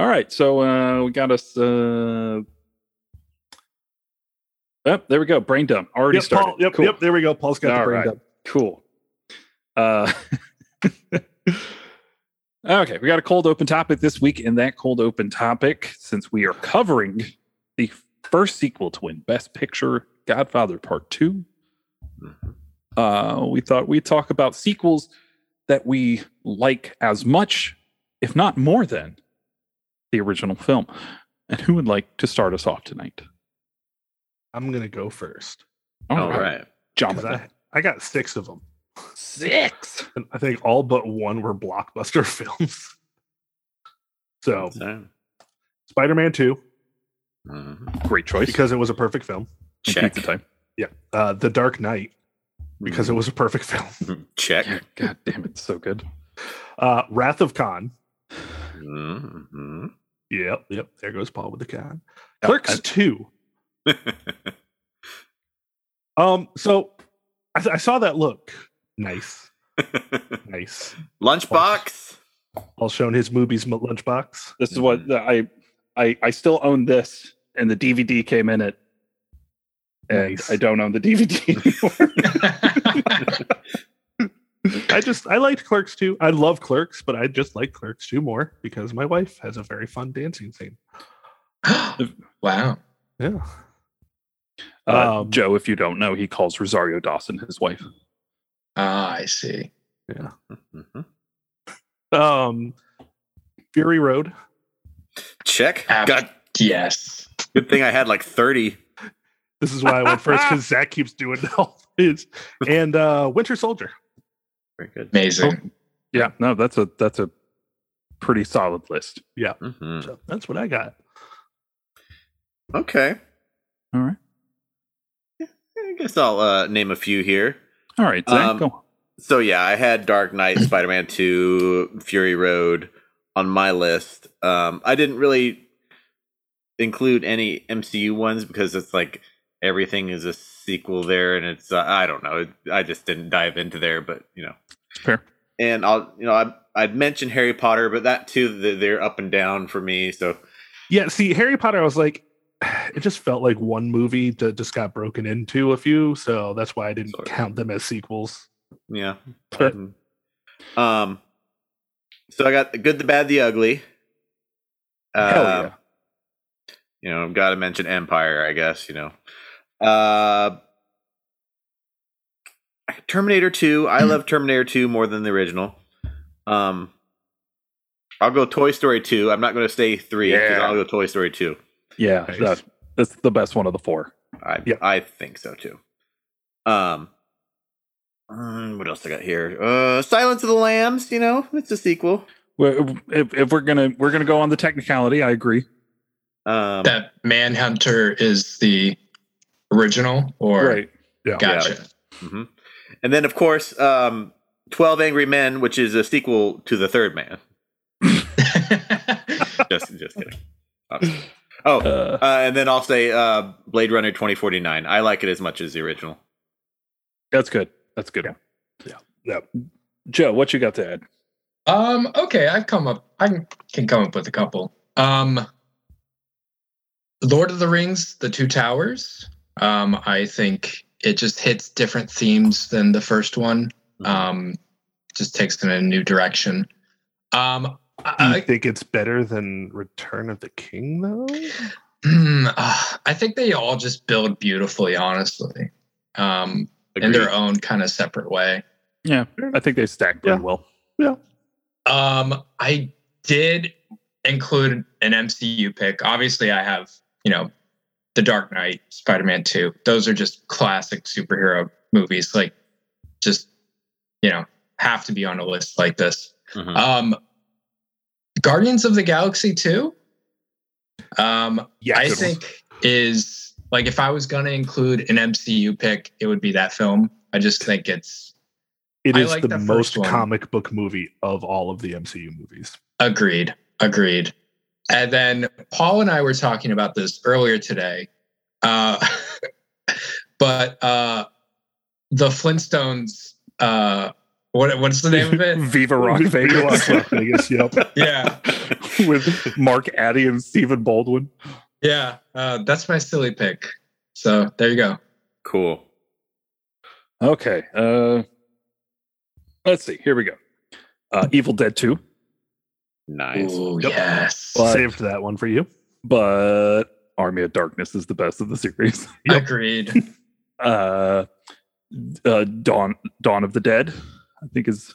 All right, so uh, we got us. Uh... Oh, there we go. Brain dump already Yep, started. Paul, yep, cool. yep. There we go. Paul's got the brain right. dump. Cool. Uh, okay, we got a cold open topic this week. In that cold open topic, since we are covering the first sequel to win Best Picture, Godfather Part 2, uh, we thought we'd talk about sequels that we like as much, if not more than, the original film. And who would like to start us off tonight? I'm gonna go first All right. John. because I, I got six of them. Six. And I think all but one were blockbuster films. So So, Spider-Man 2, mhm. Great choice. because it was a perfect film. Check. The time. Yeah. Uh, the Dark Knight, because it was a perfect film. Mhm. Check. God damn it, so good. Uh, Wrath of Khan. Mhm. Yep, yep. There goes Paul with the Khan. Yeah, Clerks I- 2. Um, so I, I saw that look. Nice, nice. Lunchbox. All shown his movies lunchbox. This is what the, I, I, I still own this, and the DVD came in it, and Nice. I don't own the DVD anymore. I just I liked Clerks 2. I love Clerks, but I just like Clerks 2 more because my wife has a very fun dancing scene. wow. Yeah. uh, Um, Joe, if you don't know, he calls Rosario Dawson his wife. Ah, I see. Yeah. Mhm. Um Fury Road. Check. Ab- God, Yes. good thing I had like 30. This is why I went first because Zach keeps doing all his. And uh Winter Soldier. Very good. Amazing. Yeah, no, that's a that's a pretty solid list. Mhm. So that's what I got. Okay. All right, I guess I'll uh, name a few here. all right, Zach, Um, go. on. So yeah, I had Dark Knight, Spider Man Two, Fury Road on my list. Um, I didn't really include any MCU ones because it's like everything is a sequel there, and it's uh, I don't know. I just didn't dive into there, but you know. Fair. And I'll you know I I'd mentioned Harry Potter, but that too they're up and down for me. So Yeah, see, Harry Potter, I was like, it just felt like one movie that just got broken into a few, so that's why I didn't Sort of. count them as sequels. yeah. Fair. Um, Um. So I got the good, the bad, the ugly. Hell Uh, yeah. you know, got to mention Empire, I guess, you know. Uh Terminator 2. I love Terminator 2 more than the original. Um I'll go Toy Story 2. I'm not going to say 3 because Yeah. I'll go Toy Story 2. Yeah, Nice. that, that's the best one of the four. I Yeah. I think so too. Um um, what else I got here? Uh Silence of the Lambs, you know, it's a sequel. Well, If, if we're gonna we're gonna go on the technicality, I agree. Um That Manhunter is the original, or Right. Yeah. gotcha. mhm. And then of course, um 12 Angry Men, which is a sequel to The Third Man. Just just kidding. Obviously. Oh, Uh, uh, and then I'll say uh Blade Runner 2049. I like it as much as the original. that's good. That's good. Yeah. Yeah. Joe, what you got to add? um. Okay, I've come up. I can- can come up with a couple. Um. Lord of the Rings: The Two Towers. Um. I think it just hits different themes than the first one. Um. Just takes it in a new direction. Um. Do you I, think it's better than Return of the King, though? Hmm, uh, I think they all just build beautifully, honestly, um, in their own kind of separate way. Yeah, I think they stack pretty Yeah. well. Yeah. Um, I did include an MCU pick. Obviously, I have you know, The Dark Knight, Spider Man Two. Those are just classic superhero movies. Like, just you know, have to be on a list like this. Mhm. Um, Guardians of the Galaxy Two. Um, Yeah, I good one. think is like if I was going to include an MCU pick, it would be that film. I just think it's It I is like the most comic book movie of all of the MCU movies. agreed, agreed. And then Paul and I were talking about this earlier today. Uh, but uh, the Flintstones uh, what what's the name of it? Viva Rock Vegas Rock Vegas. Yep. Yeah, with Mark Addy and Stephen Baldwin. yeah. Uh, that's my silly pick. So there you go. Cool. Okay. Uh, let's see. Here we go. Uh, Evil Dead 2, Nice. Ooh, Yep. yes. But- Saved that one for you. but Army of Darkness is the best of the series. Yep. Agreed. Uh, uh, Dawn Dawn of the Dead, I think is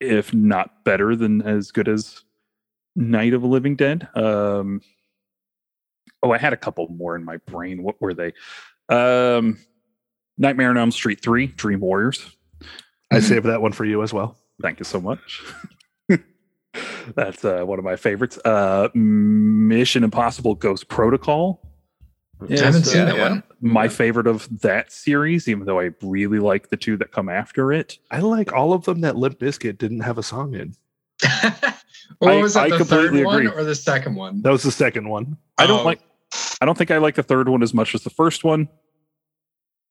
if not better than as good as Night of the Living Dead. Um, oh, I had a couple more in my brain. What were they? Um, Nightmare on Elm Street 3, Dream Warriors. I Mhm. saved that one for you as well. Thank you so much. That's uh, one of my favorites. Uh, Mission Impossible Ghost Protocol. I haven't seen that yeah. one. My favorite of that series, even though I really like the two that come after it. I like all of them that Limp Bizkit didn't have a song in. what I- was that? I the third completely one agree. or the second one? That was the second one. I don't Oh, like. I don't think I like the third one as much as the first one,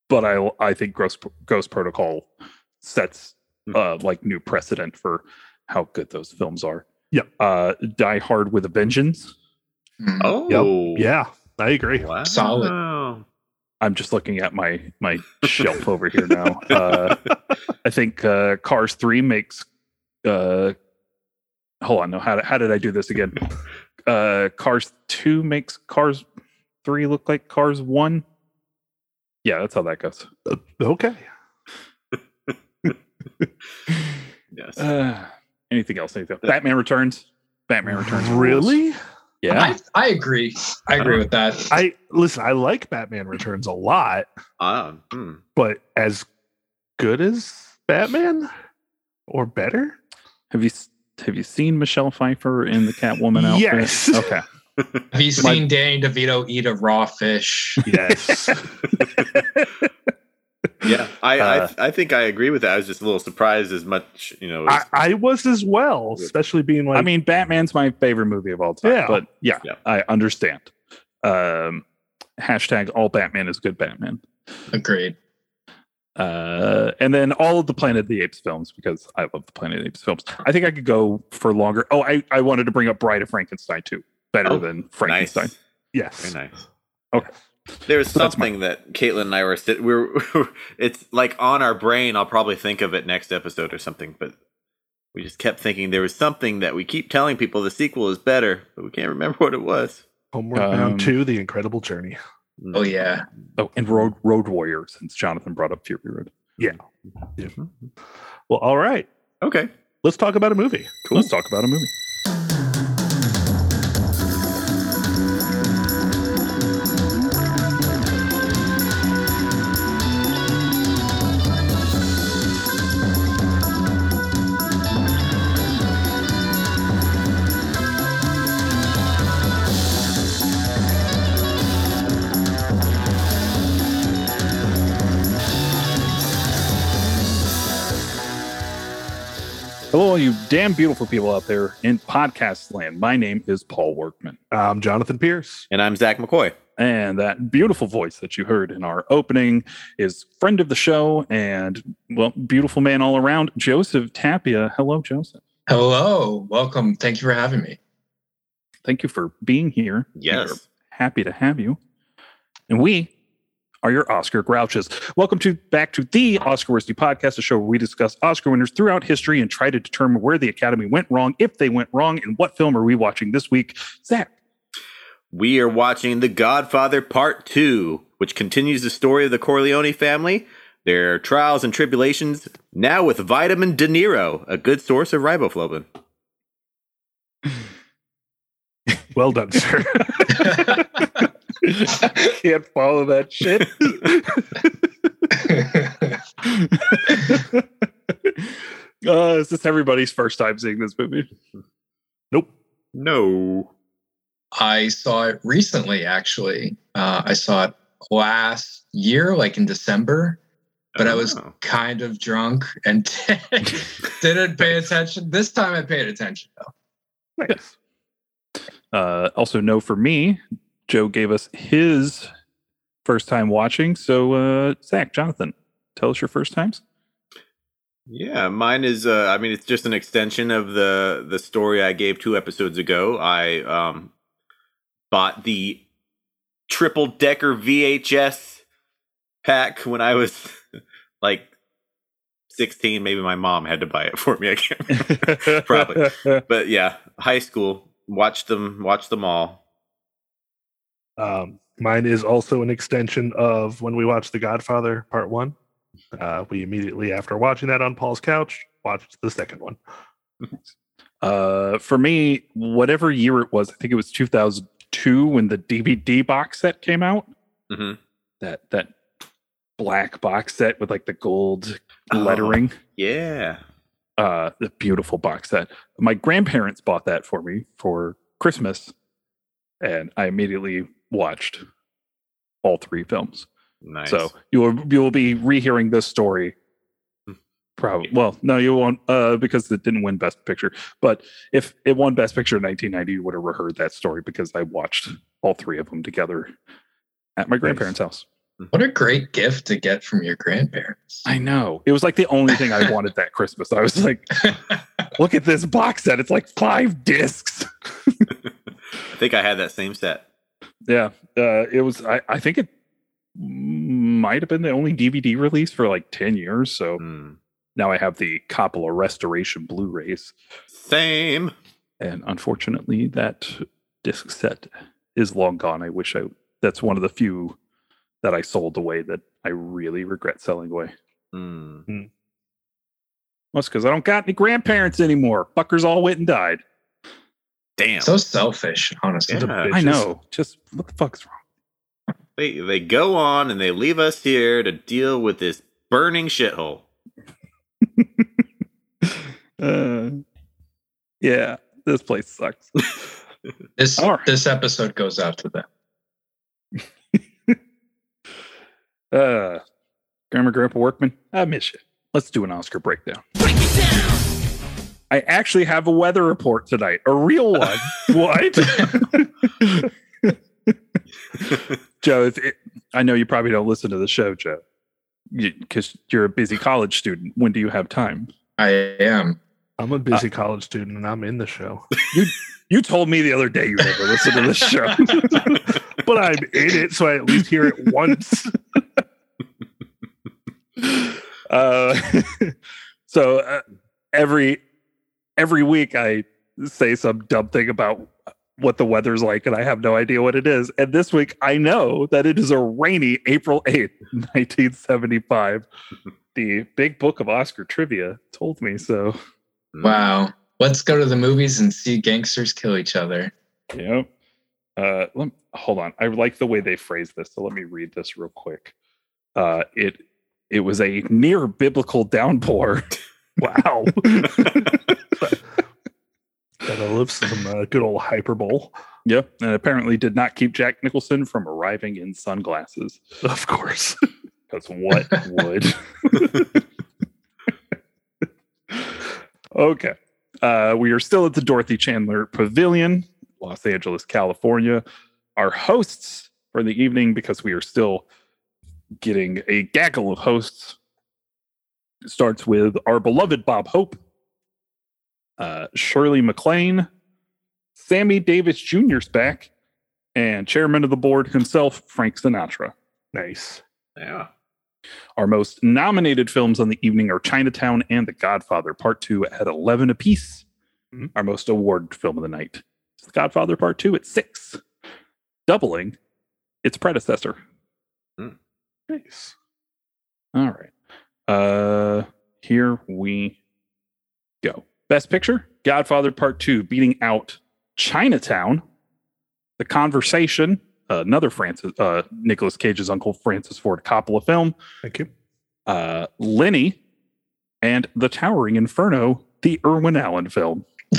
but I I think Ghost Ghost Protocol sets Hmm. uh like new precedent for how good those films are. Yep. Uh, Die Hard with a Vengeance. Hmm. Oh. Yeah, I agree. Wow. Solid. I'm just looking at my my shelf over here now. Uh, I think uh, Cars Three makes. Uh, hold on, no. How how did I do this again? Uh, Cars Two makes Cars Three look like Cars One. Yeah, that's how that goes. Uh, okay. yes. Anything else? Anything? Batman Returns. Batman Returns. rules. Really? Yeah. I, I agree. I agree with that. I listen. I like Batman Returns a lot, Um, hmm. but as good as Batman or better? Have you have you seen Michelle Pfeiffer in the Catwoman outfit? Yes. Okay. Have you seen Danny DeVito eat a raw fish? Yes. Yeah, I, Uh, I I think I agree with that. I was just a little surprised as much, you know. I, As, I was as well, especially being like I mean, Batman's my favorite movie of all time. Yeah. But yeah, Yeah. I understand. Um, hashtag all Batman is good Batman. Agreed. Uh, and then all of the Planet of the Apes films because I love the Planet of the Apes films. I think I could go for longer. Oh, I, I wanted to bring up Bride of Frankenstein too. Better Oh, than nice. Frankenstein. yes. Very nice. Okay. There was So that's my- something that Caitlin and I were sit- we were it's like on our brain. I'll probably think of it next episode or something, but we just kept thinking there was something that we keep telling people the sequel is better, but we can't remember what it was. Homeward Um, Bound 2, The Incredible Journey. Mm-hmm. Oh yeah. Oh, and Road Road Warrior, since Jonathan brought up Fury Road. Yeah. Mm-hmm. Mm-hmm. Well, all right. Okay. Let's talk about a movie. Cool. Let's talk about a movie. Hello, all you damn beautiful people out there in podcast land. My name is Paul Workman. I'm Jonathan Pierce. And I'm Zach McCoy. And that beautiful voice that you heard in our opening is friend of the show and, well, beautiful man all around, Joseph Tapia. Hello, Joseph. Hello. Welcome. Thank you for having me. Thank you for being here. We are Yes. happy to have you. And we are your Oscar grouches. Welcome to back to the Oscar Worthy podcast, a show where we discuss Oscar winners throughout history and try to determine where the Academy went wrong, if they went wrong, and what film are we watching this week. Zach, We are watching The Godfather Part 2, which continues the story of the Corleone family, their trials and tribulations, now with vitamin De Niro, a good source of riboflavin. Well done, sir. can't follow that shit. uh, is this everybody's first time seeing this movie? nope. No. I saw it recently, actually. Uh, I saw it last year, like in December, but I was Oh. kind of drunk and didn't pay attention. This time I paid attention, though. Nice. Uh, also, no for me. Joe gave us his first time watching. So, uh, Zach, Jonathan, tell us your first times. Yeah, mine is. Uh, I mean, it's just an extension of the the story I gave two episodes ago. I um, bought the triple decker VHS pack when I was like sixteen. Maybe my mom had to buy it for me. I can't remember. Probably. but yeah, high school. Watched them. Watched them all. Um, mine is also an extension of when we watched The Godfather Part One. Uh, we immediately after watching that on Paul's couch watched the second one. Uh, for me, whatever year it was, I think it was 2002 when the DVD box set came out. hmm That that black box set with like the gold Oh. lettering. Yeah. Uh, the beautiful box set. My grandparents bought that for me for Christmas, and I immediately watched all three films. Nice. So you will you will be rehearing this story. Hmm. Probably. Well, no, you won't, uh, because it didn't win Best Picture. But if it won Best Picture in 1990, you would have reheard that story because I watched all three of them together at my grandparents' house. What a great gift to get from your grandparents. I know it was like the only thing I wanted that Christmas. I was like, look at this box set; it's like five discs. I think I had that same set. Yeah, uh, it was. I, I think it might have been the only DVD release for like ten years. So Hmm. now I have the Coppola Restoration Blu-rays, Same. and unfortunately, that disc set is long gone. I wish I. That's one of the few that I sold away that I really regret selling away. Hmm. Well, it's because I don't got any grandparents anymore. Fuckers all went and died. Damn. so selfish, honestly. Yeah. I know. Just what the fuck's wrong? They they go on and they leave us here to deal with this burning shithole. Uh, yeah, this place sucks. This All right. this episode goes out to them. Uh, Grandma, Grandpa Workman, I miss you. Let's do an Oscar breakdown. I actually have a weather report tonight, a real one. what? Joe, if it, I know you probably don't listen to the show, Joe, because you, are a busy college student. When do you have time? I am. I'm a busy college student and I'm in the show, You told me the other day you never listen to this show. but I'm in it, so I at least hear it once. uh, so uh, every every week I say some dumb thing about what the weather's like, and I have no idea what it is. And this week I know that it is a rainy April eighth, nineteen seventy five. The Big Book of Oscar Trivia told me so. Wow. Let's go to the movies and see gangsters kill each other. Yep. Uh, let, hold on. I like the way they phrase this, so let me read this real quick. Uh, it it was a near biblical downpour. Wow. Gotta live some uh, good old hyperbole. Yeah, and apparently did not keep Jack Nicholson from arriving in sunglasses. Of course. Because what would? okay, uh, we are still at the Dorothy Chandler Pavilion, Los Angeles, California. Our hosts for the evening, because we are still getting a gaggle of hosts, starts with our beloved Bob Hope, uh, Shirley MacLaine, Sammy Davis Jr.'s back, and chairman of the board himself, Frank Sinatra. Nice. yeah. Our most nominated films on the evening are Chinatown and The Godfather Part 2 at 11 apiece. Mhm. Our most awarded film of the night is The Godfather Part 2 at 6, doubling its predecessor. Mm. Nice. All right. Uh here we go. Best Picture, Godfather Part 2 beating out Chinatown, The Conversation, another Francis uh Nicolas Cage's uncle Francis Ford Coppola film, Thank you. uh, Lenny, and The Towering Inferno, the Irwin Allen film.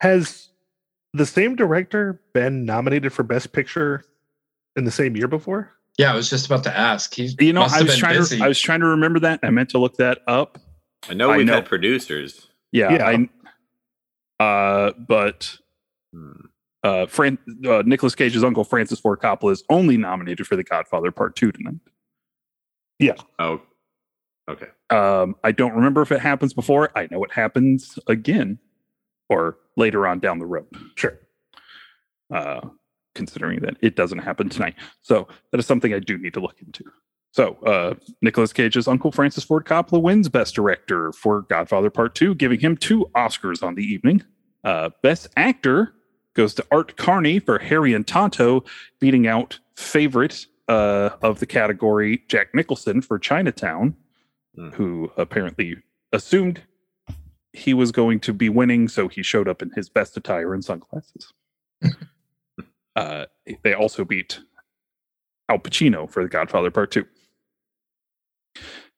Has the same director been nominated for Best Picture in the same year before? Yeah, I was just about to ask. He You know, I was trying busy. to I was trying to remember that. I meant to look that up. I know we've know. had producers. Yeah, Yeah. I uh but Hmm. uh Fran uh, Nicolas Cage's uncle Francis Ford Coppola is only nominated for The Godfather Part 2 tonight. Yeah. Oh, Okay. Um, I don't remember if it happens before. I know it happens again or later on down the road. Sure. Uh, considering that it doesn't happen tonight. So that is something I do need to look into. So uh Nicolas Cage's Uncle Francis Ford Coppola wins Best Director for Godfather Part 2, giving him two Oscars on the evening. Uh Best Actor goes to Art Carney for Harry and Tonto, beating out favorite uh, of the category Jack Nicholson for Chinatown, Hmm. who apparently assumed he was going to be winning, so he showed up in his best attire and sunglasses. uh, they also beat Al Pacino for The Godfather Part 2.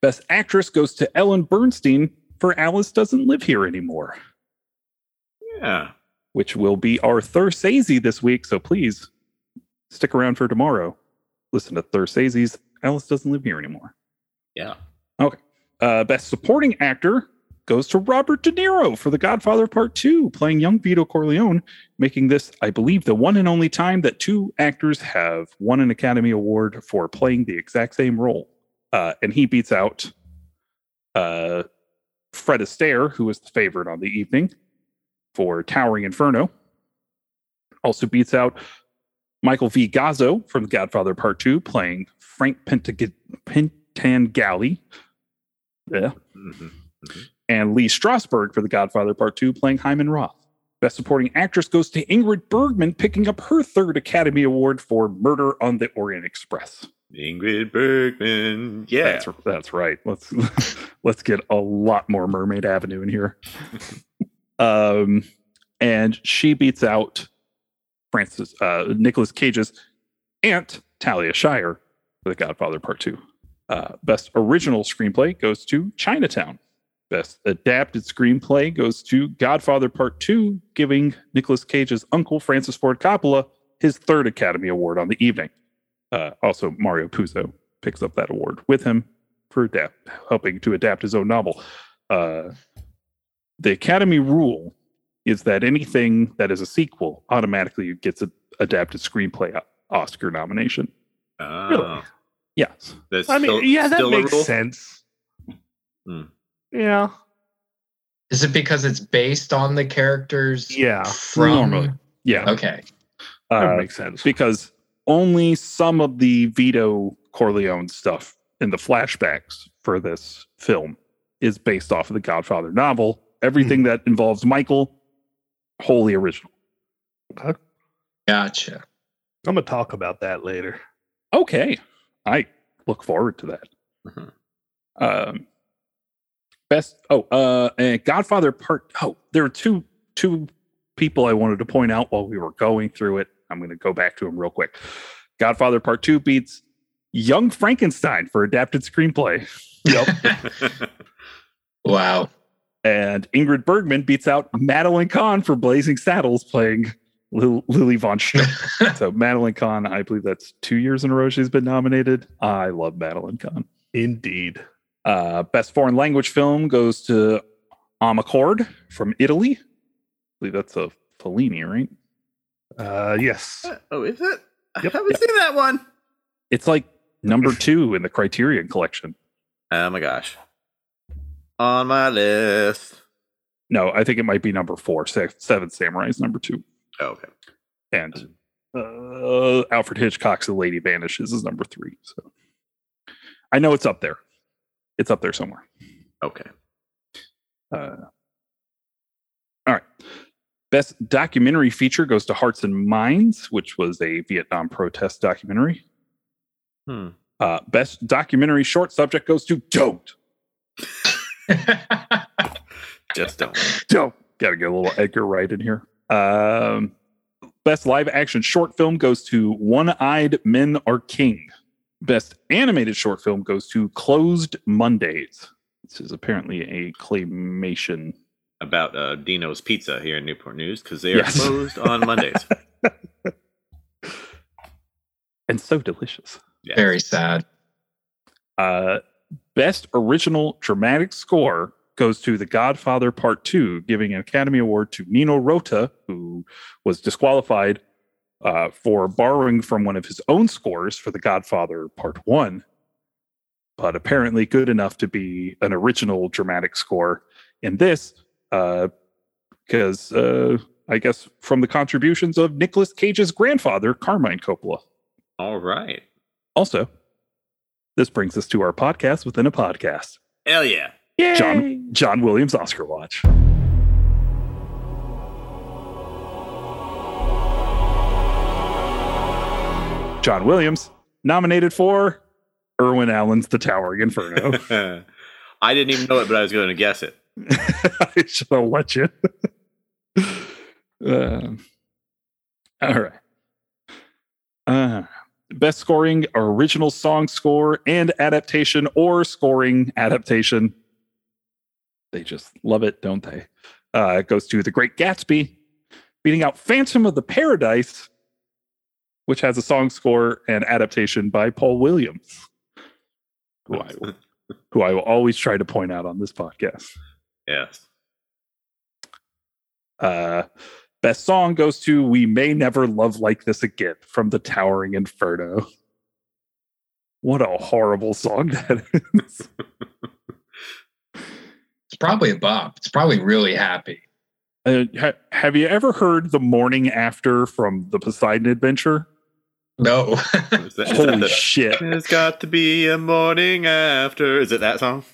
Best Actress goes to Ellen Burstyn for Alice Doesn't Live Here Anymore Yeah. which will be our Thursdaysy this week. So please stick around for tomorrow. Listen to Thursdaysy's Alice doesn't live here anymore. Yeah. Okay. Uh, best supporting actor goes to Robert De Niro for The Godfather Part 2, playing young Vito Corleone, making this, I believe, the one and only time that two actors have won an Academy Award for playing the exact same role. Uh, and he beats out uh, Fred Astaire, who was the favorite on the evening for Towering Inferno. Also beats out Michael V. Gazzo from The Godfather Part 2, playing Frank Pentag-. Yeah. Mhm. And Lee Strasberg for The Godfather Part 2, playing Hyman Roth. Best Supporting Actress goes to Ingrid Bergman, picking up her third Academy Award for Murder on the Orient Express. Ingrid Bergman. Yeah. That's that's right. Let's let's get a lot more Mermaid Avenue in here. um, and she beats out Francis uh, Nicolas Cage's aunt Talia Shire for The Godfather Part Two. Uh, best original screenplay goes to Chinatown. Best adapted screenplay goes to Godfather Part Two, giving Nicolas Cage's uncle Francis Ford Coppola his third Academy Award on the evening. Uh, also, Mario Puzo picks up that award with him for adapt, helping to adapt his own novel. Uh, the Academy rule is that anything that is a sequel automatically gets an adapted screenplay Oscar nomination. Oh. Really? Yes. That's I mean, still- yeah, that makes sense. Hmm. Yeah. Is it because it's based on the characters? Yeah. From Normally. Yeah. Okay. That Uh, makes sense. because only some of the Vito Corleone stuff in the flashbacks for this film is based off of the Godfather novel. Everything that involves Michael, wholly original. Gotcha. I'm gonna talk about that later. Okay. I look forward to that. Mhm. Um, best oh uh and Godfather part oh there are two two people I wanted to point out while we were going through it. I'm going to go back to them real quick. Godfather Part 2 beats Young Frankenstein for adapted screenplay. Yep. Wow. and Ingrid Bergman beats out Madeline Kahn for Blazing Saddles playing Lil- Lili Von Shtupp. so Madeline Kahn, I believe that's two years in a row she's been nominated. I love Madeline Kahn. Indeed. Uh, best foreign language film goes to Amarcord from Italy. I believe that's a Fellini, right? Uh, yes. oh, is it? Yep. I haven't seen that one. It's like number two in the Criterion collection. Oh my gosh. On my list. No, I think it might be number four. Se- Seven Samurais, number two. Oh, okay. And uh, Alfred Hitchcock's The Lady Vanishes is number three. So I know it's up there. It's up there somewhere. Okay. Uh, all right. Best documentary feature goes to Hearts and Minds, which was a Vietnam protest documentary. Hmm. Uh, best documentary short subject goes to Don't. Just don't. Don't. Got to get a little Edgar Wright in here. Um, best live action short film goes to One Eyed Men Are King. Best animated short film goes to Closed Mondays. This is apparently a claymation. About uh, Dino's Pizza here in Newport News because they are Yes. closed on Mondays. And so delicious. Yeah. Very sad. Uh, best original dramatic score goes to The Godfather Part 2, giving an Academy Award to Nino Rota, who was disqualified uh, for borrowing from one of his own scores for The Godfather Part 1. but apparently good enough to be an original dramatic score. In this, because uh, I guess from the contributions of Nicolas Cage's grandfather, Carmine Coppola. All right. Also, this brings us to our podcast within a podcast. Hell yeah. John John Williams Oscar Watch. John Williams nominated for Irwin Allen's The Towering Inferno. I didn't even know it, but I was going to guess it. I should have let you. Um, all right. Uh, best scoring original song score and adaptation or scoring adaptation. They just love it, don't they? Uh, it goes to The Great Gatsby, beating out Phantom of the Paradise, which has a song score and adaptation by Paul Williams, who I, who I will always try to point out on this podcast. Yes. Uh, best song goes to We May Never Love Like This Again from the Towering Inferno. What a horrible song that is. It's probably a bop. It's probably really happy. Uh, ha- have you ever heard The Morning After from the Poseidon Adventure? No. Is that- is that Holy the- shit. There's got to be a morning after. Is it that song?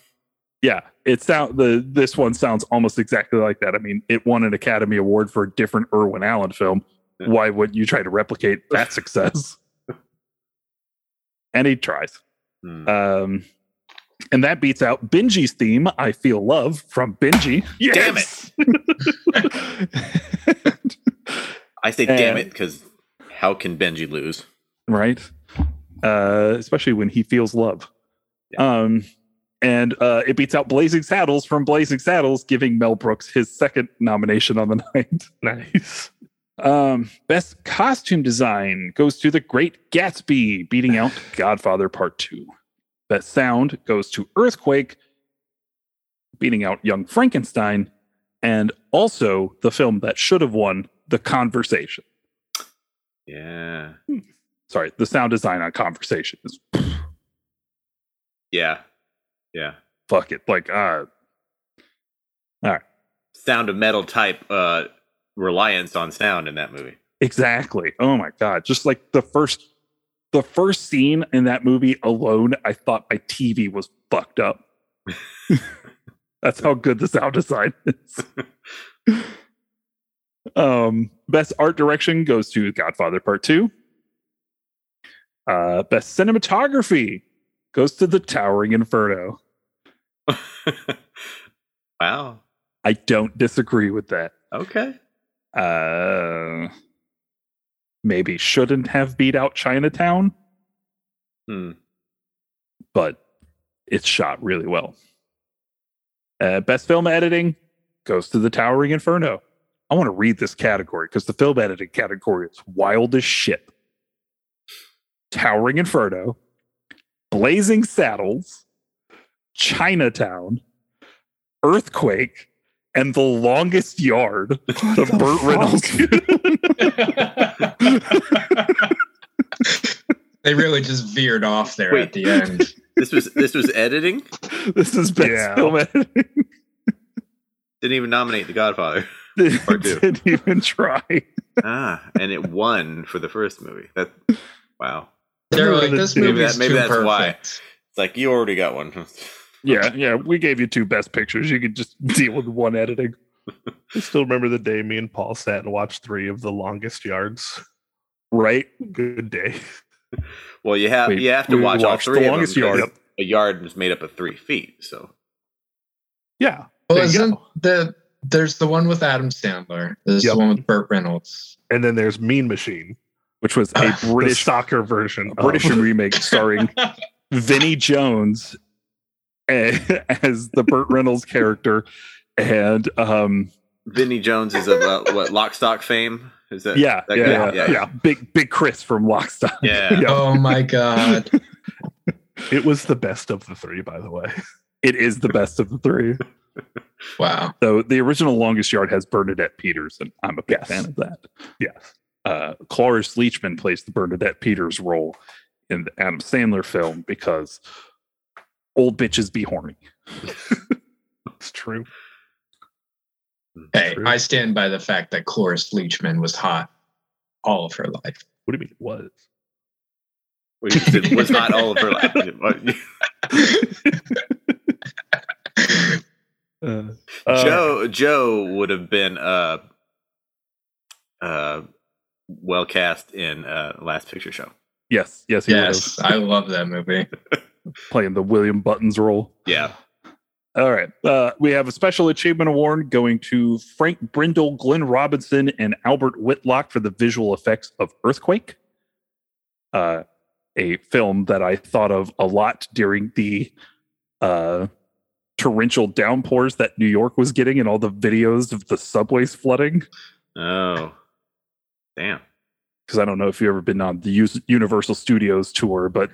Yeah, it sound the this one sounds almost exactly like that. I mean, it won an Academy Award for a different Irwin Allen film. Yeah. Why would you try to replicate that success? and he tries. Hmm. Um, and that beats out Benji's theme, I Feel Love from Benji. Damn it. I say damn it because how can Benji lose? Right? Uh, especially when he feels love. Um, and uh, it beats out Blazing Saddles from Blazing Saddles, giving Mel Brooks his second nomination on the night. Nice. Um, best costume design goes to The Great Gatsby, beating out Godfather Part 2. Best sound goes to Earthquake, beating out Young Frankenstein, and also the film that should have won The Conversation. Yeah. Sorry, the sound design on Conversation is Yeah. Yeah. fuck it. Like, uh, Sound of metal type uh reliance on sound in that movie. exactly. Oh my God. Just like the first. The first scene in that movie alone, I thought my TV was fucked up. That's how good the sound design is. um, best art direction goes to Godfather Part Two. Uh, best cinematography goes to The Towering Inferno. wow. I don't disagree with that. Okay. Uh, maybe shouldn't have beat out Chinatown, Hmm. but it's shot really well. Uh, best film editing goes to The Towering Inferno. I want to read this category because the film editing category is wild as shit. Towering Inferno, Blazing Saddles, Chinatown, Earthquake, and The Longest Yard, the Burt Reynolds. they really just veered off there Wait. at the end. This was this was editing. this is best Yeah. film editing. Didn't even nominate The Godfather. Part two. Didn't even try. ah, and it won for the first movie. That wow. They're like, this movie movie's that- maybe too that's perfect. why. It's like you already got one. Yeah, yeah. We gave you two best pictures. You could just deal with one editing. I still remember the day me and Paul sat and watched three of the longest yards. Right? Good day. Well, you have We- you have to watch all watched three The of Longest them. because Yard. A yard is made up of three feet. So Yeah. Well, There you isn't the there's the one with Adam Sandler. There's Yep. the one with Burt Reynolds. And then there's Mean Machine, Which was a the British soccer version. a British of- remake starring Vinnie Jones as the Burt Reynolds character, and um, Vinnie Jones is of uh, what Lock, Stock fame. Is that yeah, that yeah, yeah, yeah, yeah, Big Big Chris from Lock, Stock. Yeah. Yeah. Oh my god. It was the best of the three, by the way. It is the best of the three. Wow. So the original Longest Yard has Bernadette Peters, and I'm a big Yes. fan of that. Yes. Uh, Cloris Leachman plays the Bernadette Peters role in the Adam Sandler film because old bitches be horny. It's true. Hey, True. I stand by the fact that Cloris Leachman was hot all of her life. What do you mean it was? Well, you said was not all of her life. What- Uh, uh, Joe Joe would have been uh uh well cast in uh Last Picture Show. Yes, yes, he yes, I love that movie. playing the William Buttons role. Yeah. All right. Uh, we have a special achievement award going to Frank Brendel, Glenn Robinson, and Albert Whitlock for the visual effects of Earthquake. Uh, a film that I thought of a lot during the uh, torrential downpours that New York was getting and all the videos of the subways flooding. Oh. Damn. Because I don't know if you've ever been on the Universal Studios tour, but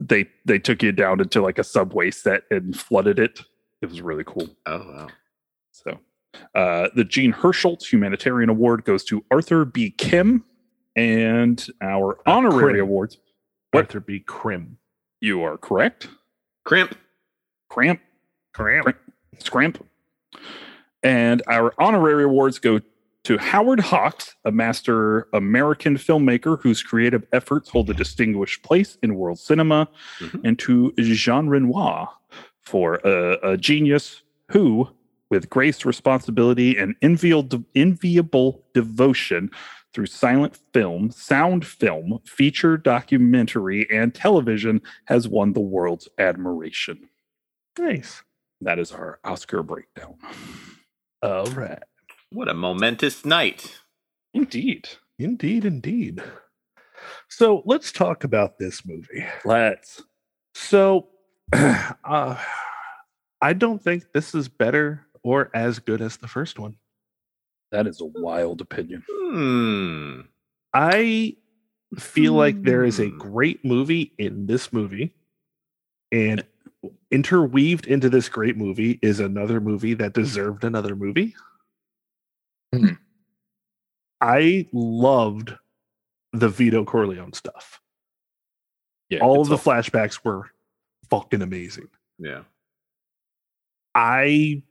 they they took you down into like a subway set and flooded it. It was really cool. Oh wow. So, uh, the Jean Hersholt Humanitarian Award goes to Arthur B. Kim, and our Uh, honorary Krim. awards. What? Arthur B. Krim. You are correct. Crimp. Cramp, Krim. scramp. And our honorary awards go to Howard Hawks, a master American filmmaker whose creative efforts hold a distinguished place in world cinema, Mhm. and to Jean Renoir for a, a genius who, with grace, responsibility, and enviable, enviable devotion through silent film, sound film, feature documentary, and television, has won the world's admiration. Nice. That is our Oscar breakdown. All right. What a momentous night. Indeed. Indeed, indeed. So let's talk about this movie. Let's. So, uh, I don't think this is better or as good as the first one. That is a wild opinion. Hmm. I feel like there is a Hmm. great movie in this movie, and interweaved into this great movie is another movie that deserved another movie. Hmm. I loved the Vito Corleone stuff. Yeah. All of the flashbacks were fucking amazing. Yeah. I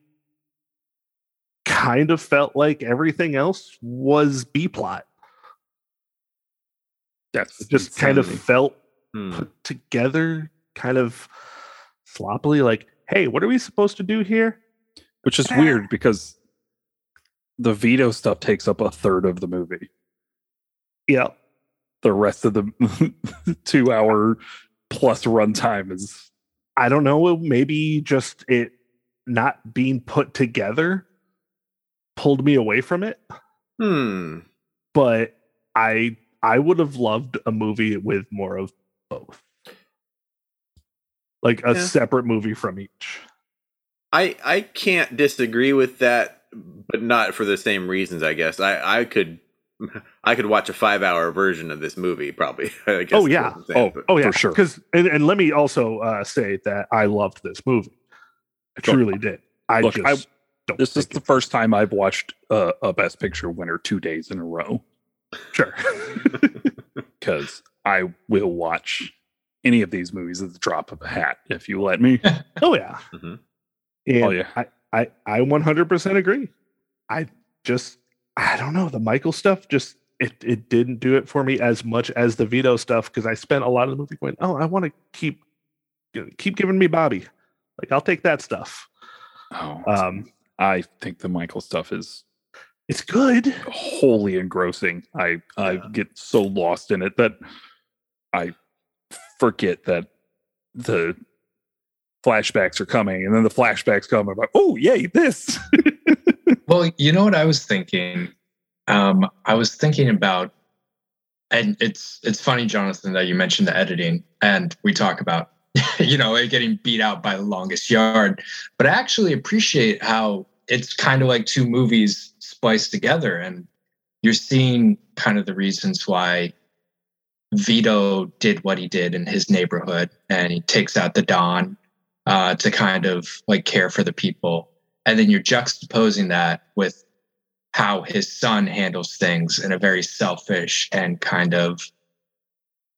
kind of felt like everything else was B plot. that's It just kind of felt Hmm. put together, kind of sloppily. Like, hey, what are we supposed to do here? which is weird because the Vito stuff takes up a third of the movie. Yeah, The rest of the two hour plus runtime is I don't know. Maybe just it not being put together pulled me away from it. Hmm. But I I would have loved a movie with more of both. Like a Yeah. separate movie from each. I I can't disagree with that, but not for the same reasons. I guess I I could I could watch a five hour version of this movie probably. I guess Oh yeah. saying, Oh, but- Oh yeah, For sure. Because and, and let me also uh, say that I loved this movie. I Look, truly did. I look, just I- don't. this is the it's- first time I've watched uh, a Best Picture winner two days in a row Sure. because I will watch any of these movies at the drop of a hat if you let me. oh yeah. Mhm. And Oh, yeah. I, I I 100% agree. I just I don't know the Michael stuff just it it didn't do it for me as much as the Vito stuff because I spent a lot of the movie going oh I want to keep keep giving me Bobby like I'll take that stuff. Oh, Um, I think the Michael stuff is it's good. wholly engrossing. I I Yeah. get so lost in it that I forget that the flashbacks are coming, and then the flashbacks come. I'm like, oh yay, this. Well, you know what I was thinking? Um, I was thinking about, and it's it's funny, Jonathan, that you mentioned the editing, and we talk about, you know, it getting beat out by the longest yard. But I actually appreciate how it's kind of like two movies spliced together, and you're seeing kind of the reasons why Vito did what he did in his neighborhood, and he takes out the Don uh, to kind of like care for the people and then you're juxtaposing that with how his son handles things in a very selfish and kind of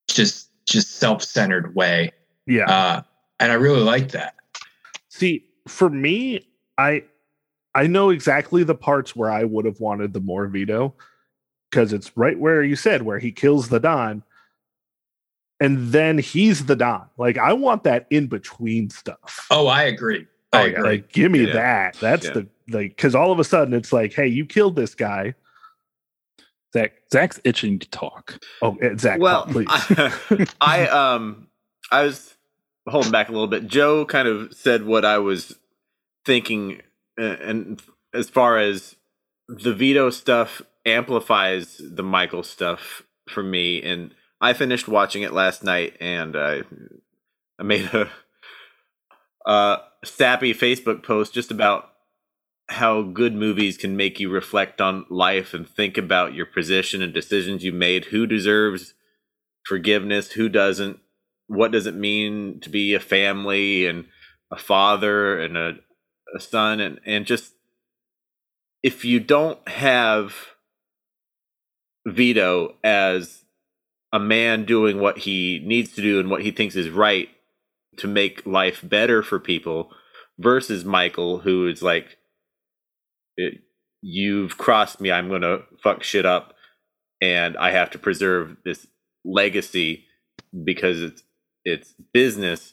just just self-centered way Yeah. uh and I really like that. See, for me, I I know exactly the parts where I would have wanted the more Vito because it's right where you said where he kills the Don and then he's the Don. Like I want that in between stuff. Oh, I agree. I Oh, agree. Like give me Yeah. that. That's Yeah. the like because all of a sudden it's like, hey, you killed this guy. Zach Zach's itching to talk. Oh, exactly. Well, please. I, I um I was holding back a little bit. Joe kind of said what I was thinking, uh, and as far as the Vito stuff amplifies the Michael stuff for me, and I finished watching it last night, and I I made a uh sappy Facebook post just about how good movies can make you reflect on life and think about your position and decisions you made. Who deserves forgiveness? Who doesn't? What does it mean to be a family and a father and a, a son? And, and just if you don't have Vito as a man doing what he needs to do and what he thinks is right to make life better for people versus Michael, who is like, it, you've crossed me. I'm going to fuck shit up. And I have to preserve this legacy because it's, it's business.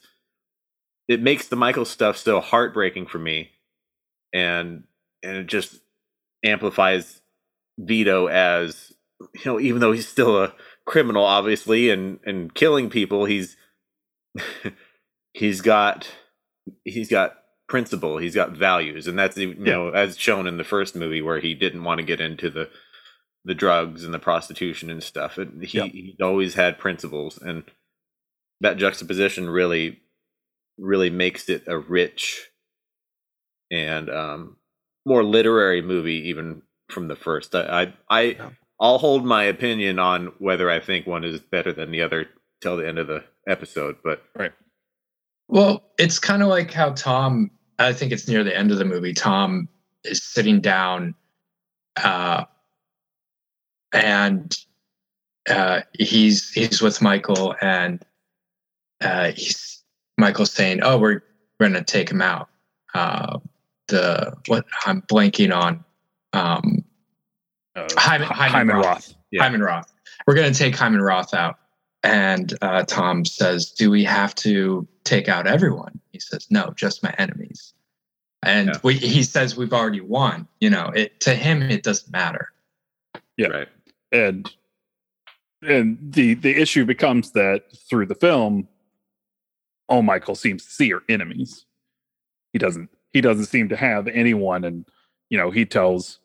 It makes the Michael stuff so heartbreaking for me. And, and it just amplifies Vito as, you know, even though he's still a criminal, obviously, and, and killing people, he's, he's got, he's got principle he's got values and that's you know as shown in the first movie where he didn't want to get into the the drugs and the prostitution and stuff it, he Yep. he always had principles and that juxtaposition really really makes it a rich and um more literary movie even from the first i i, I Yeah. I'll hold my opinion on whether i think one is better than the other till the end of the episode but right. Well, it's kind of like how Tom, I think it's near the end of the movie, Tom is sitting down uh, and uh, he's he's with Michael and uh, he's Michael's saying, "Oh, we're we're gonna take him out." Uh, the what I'm blanking on um, Uh, Hyman- Hy- Hyman Roth. Yeah. Hyman Roth. We're going to take Hyman Roth out. And uh, Tom says, Do we have to take out everyone? He says, No, just my enemies. And Yeah. we, he says, We've already won. You know, it, to him, it doesn't matter. Yeah. right and and the the issue becomes that through the film all michael seems to see are enemies he doesn't he doesn't seem to have anyone and you know he tells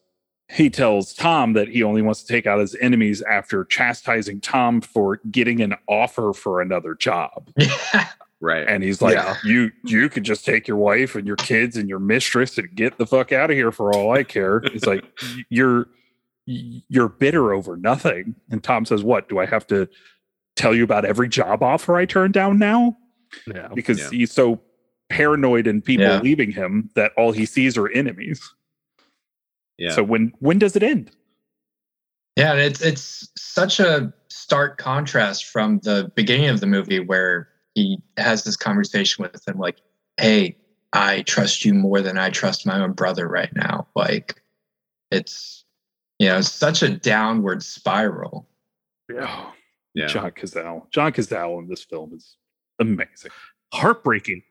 he tells tom that he only wants to take out his enemies after chastising tom for getting an offer for another job right and he's like Yeah. you you could just take your wife and your kids and your mistress and get the fuck out of here for all i care it's like you're you're bitter over nothing and tom says what do i have to tell you about every job offer i turn down now yeah. because Yeah. he's so paranoid in people Yeah. leaving him that all he sees are enemies yeah so when when does it end Yeah, it's it's such a stark contrast from the beginning of the movie where he has this conversation with him like, "Hey, I trust you more than I trust my own brother right now." Like it's you know, it's such a downward spiral. oh, yeah john cazale john cazale in this film is amazing Heartbreaking.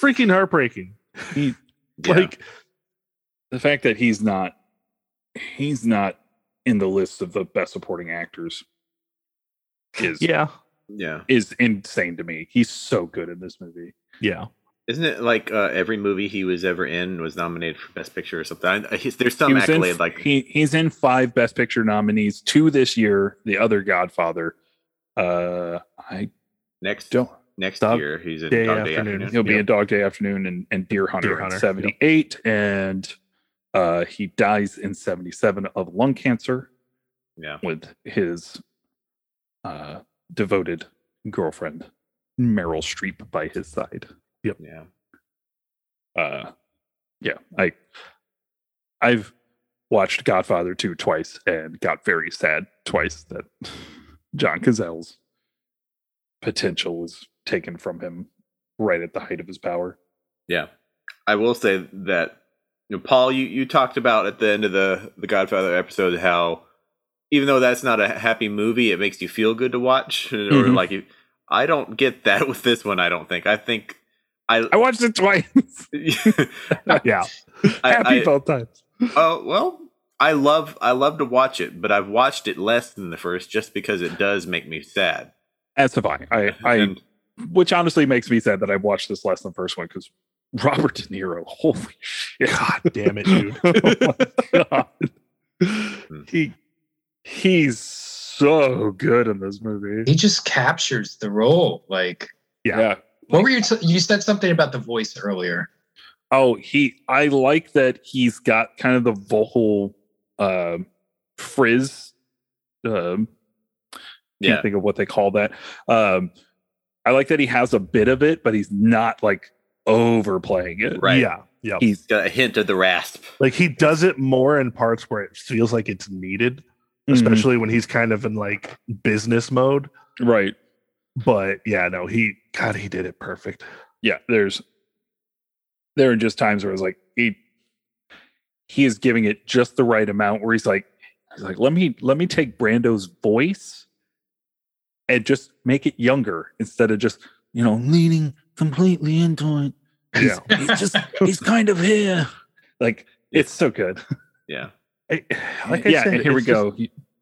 Freaking heartbreaking. he Yeah. Like the fact that he's not he's not in the list of the best supporting actors is yeah. yeah is insane to me. He's so good in this movie. Yeah. Isn't it like uh, every movie he was ever in was nominated for Best Picture or something? I, he's, there's some he was in, like he he's in five Best Picture nominees, two this year. The other Godfather. Uh, I next don't. next Dog year he's in Day Dog Day Afternoon. Afternoon. He'll be in Dog Day Afternoon and, and Deer Hunter, Deer in Hunter, yep. seventy eight, and uh, he dies in seventy seven of lung cancer Yeah, with his uh, devoted girlfriend Meryl Streep by his side. Yep. Yeah, uh yeah i i've watched godfather 2 twice and got very sad twice that john cazale's potential was taken from him right at the height of his power. Yeah, I will say that you know, Paul, you you talked about at the end of the the Godfather episode how even though that's not a happy movie, it makes you feel good to watch, or Mhm. like you. I don't get that with this one. I don't think. I think I. I watched it twice. Yeah. I- Happy I- both times. Oh well, I love I love to watch it, but I've watched it less than the first just because it does make me sad. As have I. I, I And- which honestly makes me sad that I've watched this less than the first one because Robert De Niro, holy shit. God damn it, dude. oh my God. He he's so good in this movie. he just captures the role. Like, Yeah. what were you? T- you said something about the voice earlier. Oh, he I like that he's got kind of the vocal um frizz. Um can't yeah, think of what they call that. Um I like that he has a bit of it, but he's not like overplaying it. Right. Yeah. Yeah. He's got a hint of the rasp. Like he does it more in parts where it feels like it's needed, Mhm. especially when he's kind of in like business mode. right. But yeah, no, he God, he did it perfect. yeah, there's there are just times where it's like he he is giving it just the right amount where he's like he's like let me let me take Brando's voice and just make it younger instead of just you know leaning completely into it. He's, Yeah. he's just he's kind of here. Like it's so good. Yeah, I- like I yeah, said, and here we it's just- go.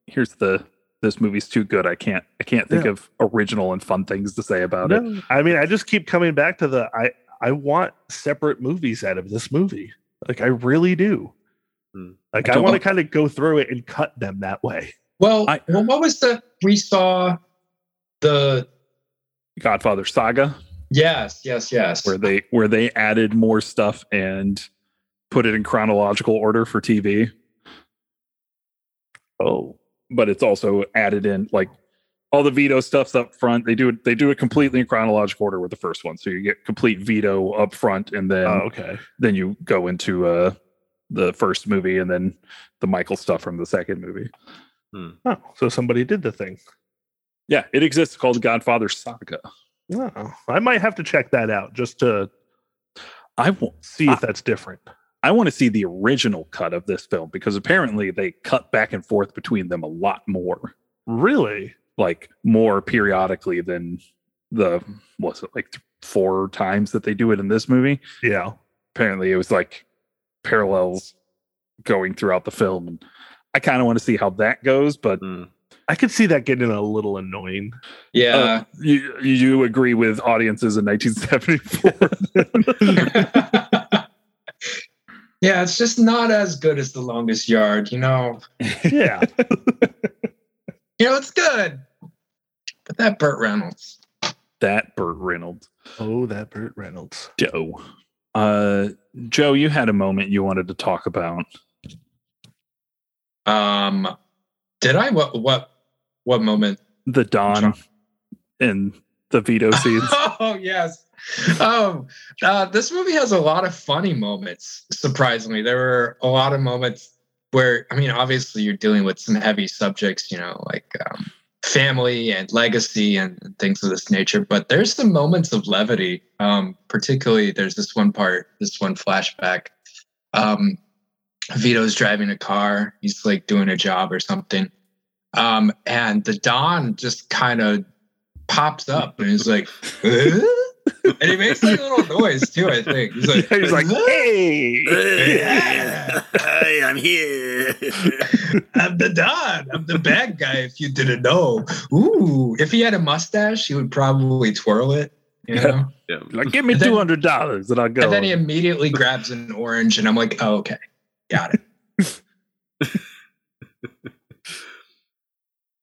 Here's the this movie's too good. I can't I can't think Yeah. of original and fun things to say about it. I mean, I just keep coming back to the I I want separate movies out of this movie. Like I really do. Hmm. Like I I, want to kind of go through it and cut them that way. Well, I- well, what was the we saw the Godfather Saga. Yes, yes, yes. where they where they added more stuff and put it in chronological order for TV. Oh, But it's also added in like all the Vito stuff's up front. They do it they do it completely in chronological order with the first one. So you get complete Vito up front and then oh okay. then you go into uh the first movie and then the Michael stuff from the second movie. Oh, so somebody did the thing. Yeah, it exists called Godfather Saga. Oh, I might have to check that out just to I will see if I- that's different. I want to see the original cut of this film because apparently they cut back and forth between them a lot more. Really? like more periodically than the what's it like th- four times that they do it in this movie. Yeah. Apparently, it was like parallels going throughout the film, and I kind of want to see how that goes. But Mm. I could see that getting a little annoying. yeah. uh, you you agree with audiences in 1974? yeah, it's just not as good as the longest yard, you know. Yeah. You know, it's good. But that Burt Reynolds. that Burt Reynolds, oh, that Burt Reynolds. Joe. Uh, Joe, you had a moment you wanted to talk about. Um did I what what what moment? The Don and the Vito scenes. oh yes. Um uh this movie has a lot of funny moments, surprisingly. There were a lot of moments where I mean obviously you're dealing with some heavy subjects, you know, like um family and legacy and, and things of this nature, but there's some moments of levity. Um particularly there's this one part, this one flashback. Um Vito's driving a car. He's like doing a job or something. Um, and the Don just kind of pops up and he's like, "Uh?" and he makes like a little noise too, I think. He's like, He's like, hey. Hey, I'm here. I'm the Don. I'm the bad guy, if you didn't know. Ooh, if he had a mustache, he would probably twirl it, you Yeah. know? Yeah. Like, give me two hundred dollars and I'll go. And then he immediately grabs an orange, and I'm like, oh, okay, got it.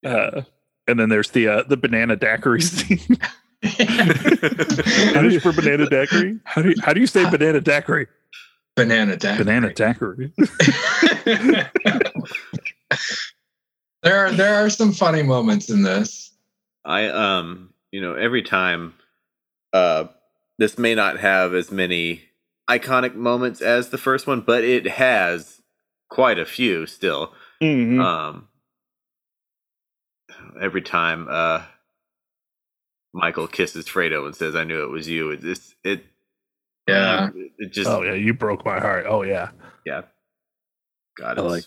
Uh, and then there's the uh, the banana daiquiri scene. Finish for Banana Daiquiri? how do you, how do you say banana daiquiri? Banana daiquiri. Banana daiquiri. there are there are some funny moments in this. I um, you know, every time uh this may not have as many iconic moments as the first one, but it has quite a few still. Mhm. Um every time uh Michael kisses Fredo and says, "I knew it was you." It just it Yeah. it just Oh yeah, you broke my heart. Oh yeah. yeah. God, I like-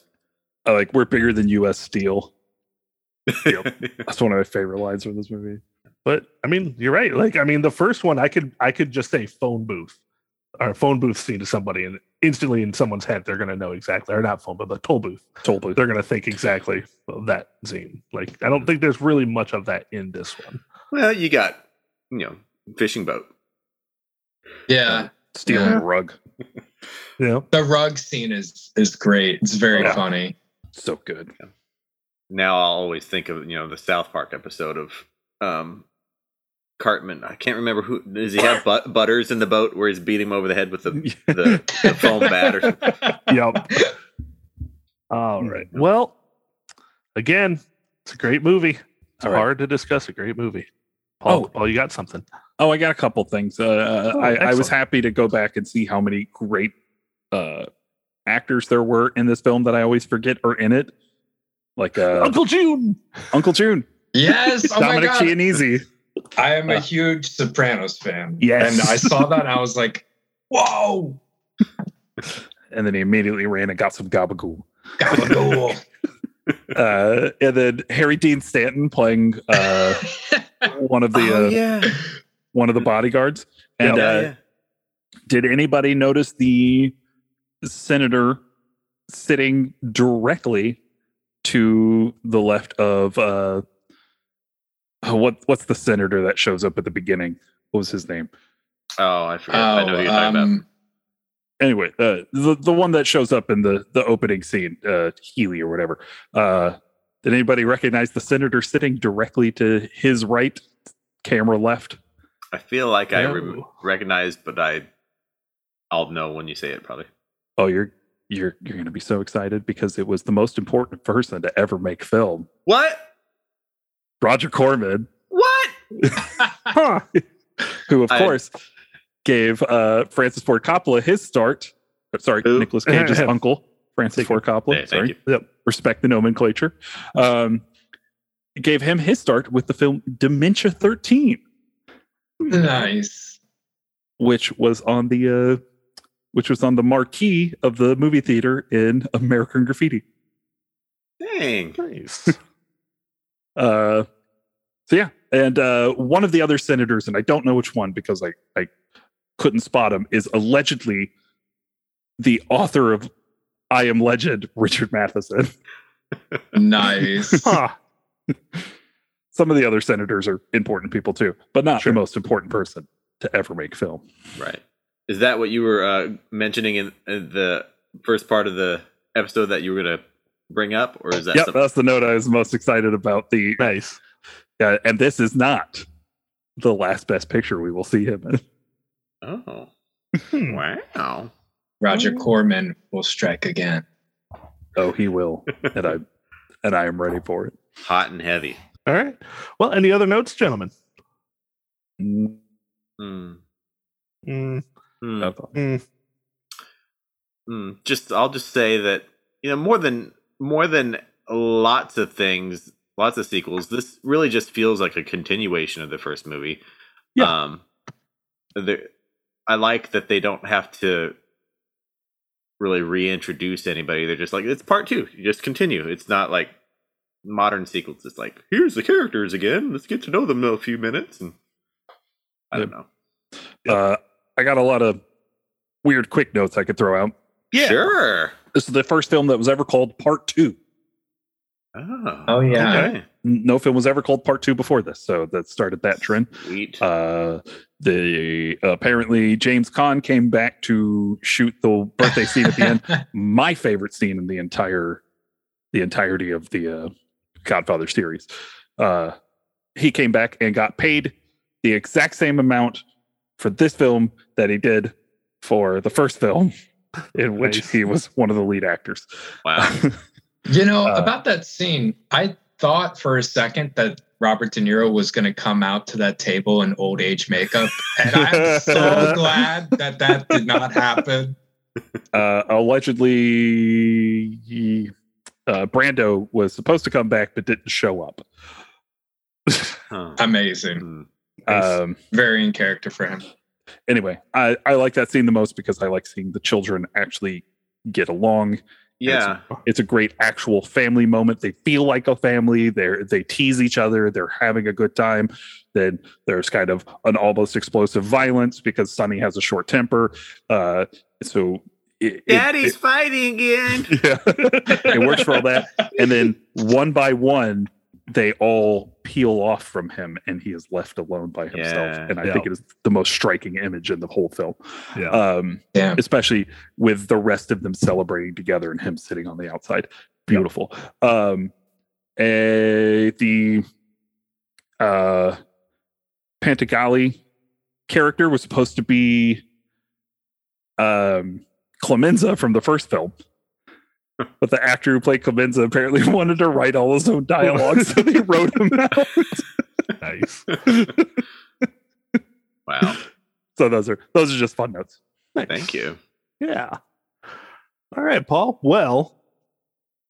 I like we're bigger than U.S. Steel. That's one of my favorite lines from this movie. But I mean, you're right. Like, I mean, the first one, I could, I could just say phone booth or phone booth scene to somebody, and instantly in someone's head, they're gonna know exactly, or not phone, but the toll booth. Toll booth. They're gonna think exactly of that scene. Like, I don't think there's really much of that in this one. well, you got you know fishing boat. Yeah. Stealing Yeah. a rug. yeah. The rug scene is is great. It's very Yeah. funny. So good. Now I'll always think of you know the South Park episode of um Cartman. I can't remember who does he have but, Butters in the boat where he's beating him over the head with the the, the foam bat or something. yep. All right. Well, again, it's a great movie. It's All right. hard to discuss a great movie. Paul, Oh. Paul, you got something? Oh, I got a couple things. Uh, Oh, I, I was happy to go back and see how many great uh, actors there were in this film that I always forget are in it. Like uh, Uncle June. Uncle June, Yes. Oh my Dominic god. Chianese. I am Uh, a huge Sopranos fan. Yes. And I saw that and I was like, whoa. And then he immediately ran and got some gabagool. Gabagool. Uh, and then Harry Dean Stanton playing uh, one of the oh, uh, yeah. one of the bodyguards. And yeah, uh, yeah. did anybody notice the senator sitting directly to the left of uh oh, what what's the senator that shows up at the beginning? What was his name? Oh, I forget. I know who oh, you're talking about. um, Anyway, uh the, the one that shows up in the the opening scene, uh Healy or whatever. Uh did anybody recognize the senator sitting directly to his right, camera left? I feel like I re- recognized, but I I'll know when you say it probably. Oh, you're you're you're gonna be so excited because it was the most important person to ever make film. What? Roger Corman. What? Huh. who of I- course gave uh, Francis Ford Coppola his start. Sorry, Who? Nicolas Cage's uncle, Francis Thank Ford Coppola. Hey, sorry. Yep. respect the nomenclature. Um, gave him his start with the film Dementia 13, nice. which was on the uh, which was on the marquee of the movie theater in American Graffiti. Dang. Nice. Uh, so yeah, and uh, one of the other senators, and I don't know which one because I I couldn't spot him, is allegedly the author of I Am Legend, Richard Matheson. Nice. Huh. Some of the other senators are important people too, but not Sure. the most important person to ever make film. Right. Is that what you were uh, mentioning in, in the first part of the episode that you were going to bring up, or is that Yep, something? that's the note I was most excited about. The Nice. uh, and this is not the last best picture we will see him in. Oh, wow. Roger Corman will strike again. Oh, he will, and I and I am ready for it. Hot and heavy. All right. Well, any other notes, gentlemen? Mm, Hmm. Mm, no. mm. Hmm. Just, I'll just say that you know more than more than lots of things, lots of sequels. This really just feels like a continuation of the first movie. Yeah. Um, the, I like that they don't have to really reintroduce anybody. They're just like it's part two. You just continue. It's not like modern sequels. It's like here's the characters again. Let's get to know them in a few minutes. And I don't know. Uh, I got a lot of weird quick notes I could throw out. Yeah. Sure. This is the first film that was ever called Part Two. Oh. Oh, yeah. Okay. No film was ever called Part Two before this, so that started that trend. Sweet. Uh, the apparently James Caan came back to shoot the birthday scene at the end. My favorite scene in the entire, the entirety of the uh, Godfather series. Uh, he came back and got paid the exact same amount for this film that he did for the first film, in which Nice. he was one of the lead actors. wow. You know, Uh, about that scene, I thought for a second that Robert De Niro was going to come out to that table in old age makeup. And I'm so glad that that did not happen. uh, allegedly, he, uh, Brando was supposed to come back but didn't show up. Huh. Amazing. Hmm. Um, Very in character for him. Anyway, I, I like that scene the most because I like seeing the children actually get along. Yeah. It's a great actual family moment. They feel like a family. They're they tease each other. They're having a good time. Then there's kind of an almost explosive violence because Sonny has a short temper. Uh, so it, it- Daddy's fighting again. yeah, it works for all that. And then one by one, they all peel off from him, and he is left alone by himself. Yeah. and I Yeah. think it is the most striking image in the whole film. Yeah. Um, Yeah. especially with the rest of them celebrating together and him sitting on the outside. Beautiful. Um, eh, the uh, Pentangeli character was supposed to be um, Clemenza from the first film. But the actor who played Clemenza apparently wanted to write all his own dialogue, so they wrote him out. nice. Wow. So those are those are just fun notes. Nice. Thank you. Yeah. All right, Paul. Well,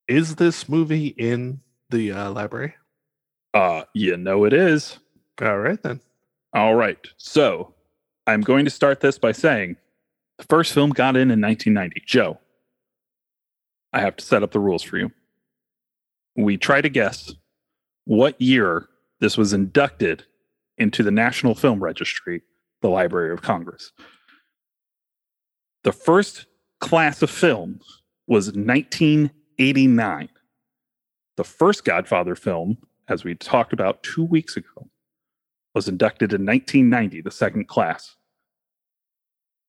is this movie in the uh, library? Uh, you know it is. All right then. All right. So I'm going to start this by saying the first film got in in 1990. Joe, I have to set up the rules for you. We try to guess what year this was inducted into the National Film Registry, the Library of Congress. The first class of film was 1989. The first Godfather film, as we talked about two weeks ago, was inducted in 1990, the second class.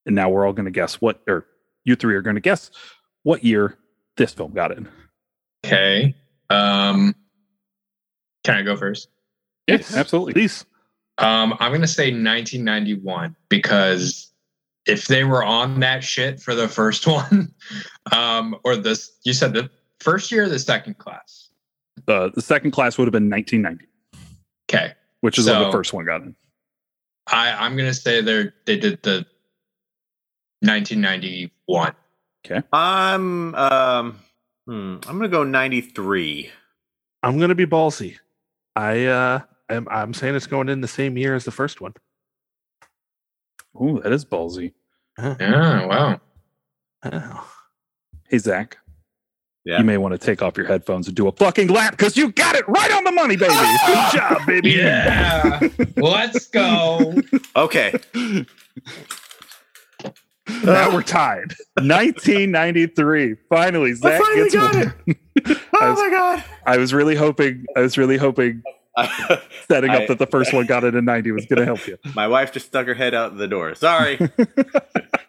And now we're all going to guess what, or you three are going to guess what year this film got in. Okay. Um, can I go first? Yes, absolutely. Please. Um, I'm gonna say 1991 because if they were on that shit for the first one, um, or this, you said the first year or the second class. Uh, the second class would have been 1990, Okay, which is when the first one got in. I I'm gonna say they are they did the 1991. I'm um hmm, I'm gonna go 93. I'm gonna be ballsy. I uh am I'm saying it's going in the same year as the first one. Oh, that is ballsy. Yeah, wow. Oh. Hey, Zach, Yeah. you may want to take off your headphones and do a fucking lap because you got it right on the money, baby. Good job, baby. Yeah, let's go. Okay. Now we're tied. 1993. Finally, Zach finally gets got one. Oh my god. I was really hoping. I was really hoping setting up I- that the first one got it in 90 was going to help you. My wife just stuck her head out the door. Sorry.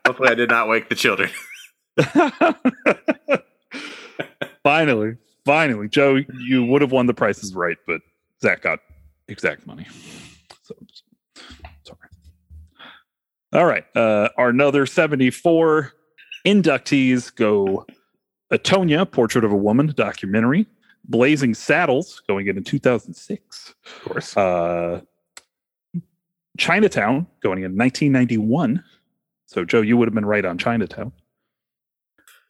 Hopefully I did not wake the children. finally, finally, Joe, you would have won the prices right, but Zach got exact money. So, sorry. All right, uh, our another 74 inductees go: Antonia, Portrait of a Woman, documentary. Blazing Saddles, going in in 2006. Of course. Uh, Chinatown, going in 1991. So, Joe, you would have been right on Chinatown.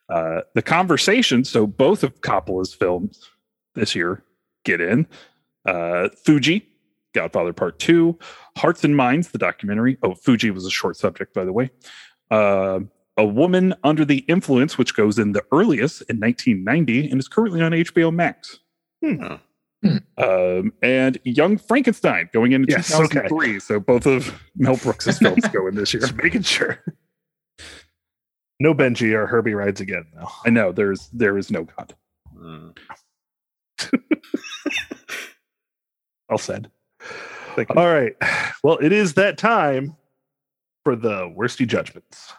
Uh, the Conversation, so both of Coppola's films this year get in. Uh, Fuji, Godfather Part 2, Hearts and Minds, the documentary. Oh, Fuji was a short subject, by the way. Uh, a Woman Under the Influence, which goes in the earliest in 1990 and is currently on HBO Max. Hmm. Um, and Young Frankenstein going into Yes, okay. 2003. So both of Mel Brooks' films go in this year. Just making sure. No Benji or Herbie rides again, though. I know there's there is no God. Hmm. All said. Thank you. All right. Well, it is that time for the worsty judgments.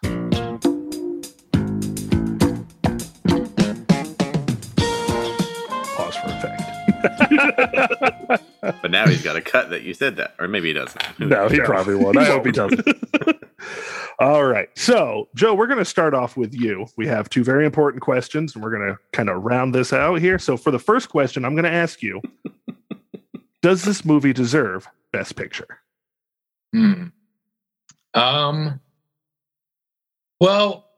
Pause for effect. But now he's got a cut that you said that. Or maybe he doesn't. No, he No. probably won't. I hope he doesn't. All right. So, Joe, we're going to start off with you. We have two very important questions, and we're going to kind of round this out here. So, for the first question, I'm going to ask you Does this movie deserve Best Picture? Hmm. Um. Well,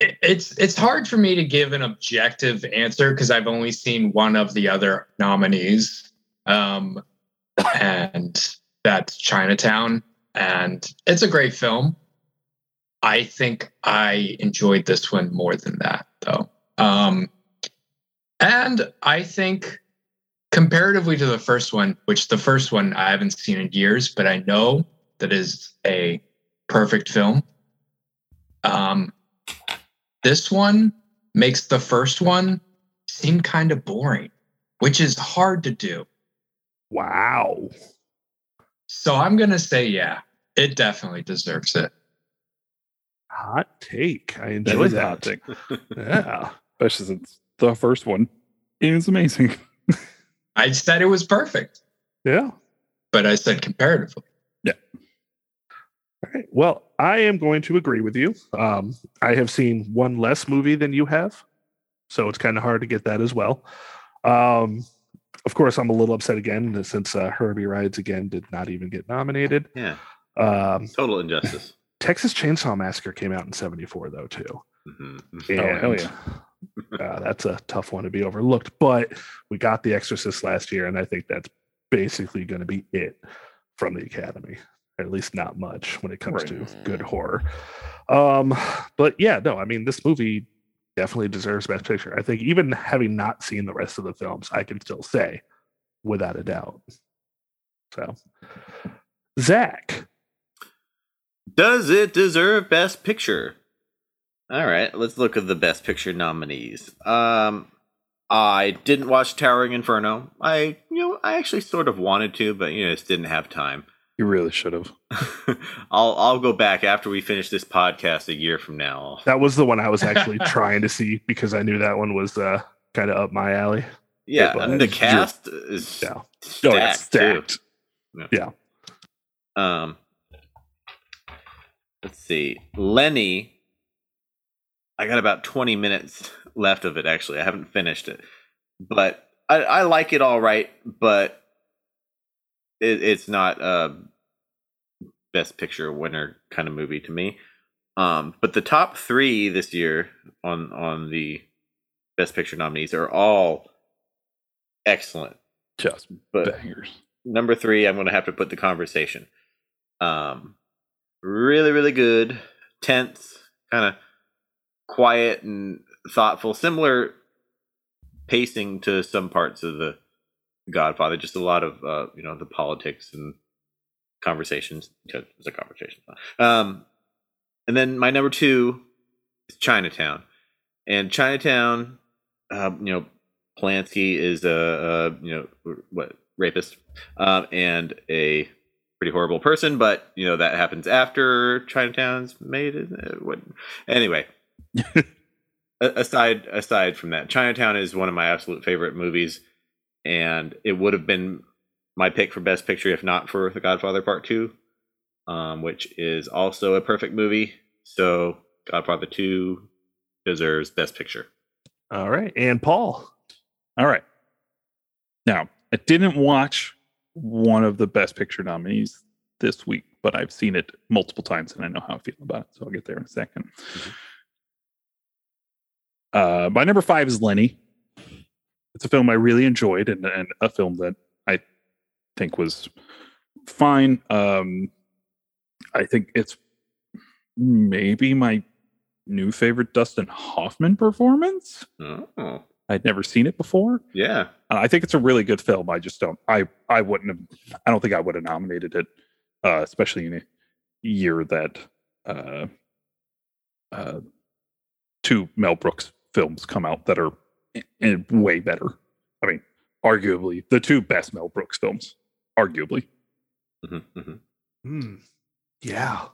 it, it's it's hard for me to give an objective answer because I've only seen one of the other nominees. Um, and that's Chinatown, and it's a great film. I think I enjoyed this one more than that, though. Um, and I think comparatively to the first one, which the first one I haven't seen in years, but I know that is a perfect film. Um, this one makes the first one seem kind of boring, which is hard to do. Wow. So I'm going to say, yeah, it definitely deserves it. Hot take. I enjoy is a that. hot take, Yeah. especially since the first one is amazing. I said it was perfect, Yeah. but I said comparatively. Yeah. All right. Well, I am going to agree with you. Um, I have seen one less movie than you have, so it's kind of hard to get that as well. Um, of course, I'm a little upset again since uh, Herbie Rides Again did not even get nominated. Yeah, Um, total injustice. Texas Chainsaw Massacre came out in '74 though too. Mhm. Oh, hell And, uh, that's a tough one to be overlooked. But we got The Exorcist last year, and I think that's basically going to be it from the Academy. At least not much when it comes to good horror. Um, but yeah, no, I mean this movie definitely deserves Best Picture. I think even having not seen the rest of the films, I can still say without a doubt. So, Zach, Does it deserve Best Picture? All right, let's look at the Best Picture nominees. Um, I didn't watch Towering Inferno. I, you know, I actually sort of wanted to, but you know, just didn't have time. You really should have. I'll I'll go back after we finish this podcast a year from now. that was the one I was actually trying to see because I knew that one was uh, kind of up my alley. Yeah, but and the cast is Yeah. stacked, Oh, it's too. stacked. Um, let's see, Lenny. I got about twenty minutes left of it. Actually, I haven't finished it, but I, I like it all right. But it, it's not a best picture winner kind of movie to me. Um, but the top three this year on on the best picture nominees are all excellent. Just But bangers. number three, I'm going to have to put the conversation. Um, really, really good, tense, kind of quiet and thoughtful. Similar pacing to some parts of the Godfather. Just a lot of uh, you know the politics and conversations. It's a conversation. Um, and then my number two is Chinatown, and Chinatown. Uh, you know, Polanski is a, a you know what rapist um, and a pretty horrible person, but you know that happens after Chinatown's made. It, Uh, what? Anyway, aside aside from that, Chinatown is one of my absolute favorite movies, and it would have been my pick for Best Picture if not for The Godfather Part Two, um, which is also a perfect movie. So Godfather Two deserves Best Picture. All right. And Paul. All right. Now, I didn't watch one of the best picture nominees this week, but I've seen it multiple times and I know how I feel about it. So I'll get there in a 2nd Uh, my number five is Lenny. It's a film I really enjoyed and, and a film that I think was fine. Um, I think it's maybe my new favorite Dustin Hoffman performance. Oh, I'd never seen it before. yeah. Uh, I think it's a really good film. I just don't. I I wouldn't have. I don't think I would have nominated it, uh, especially in a year that uh, uh, two Mel Brooks films come out that are i- i- way better. I mean, arguably the two best Mel Brooks films. Arguably, Mhm, mhm. Hmm. Yeah.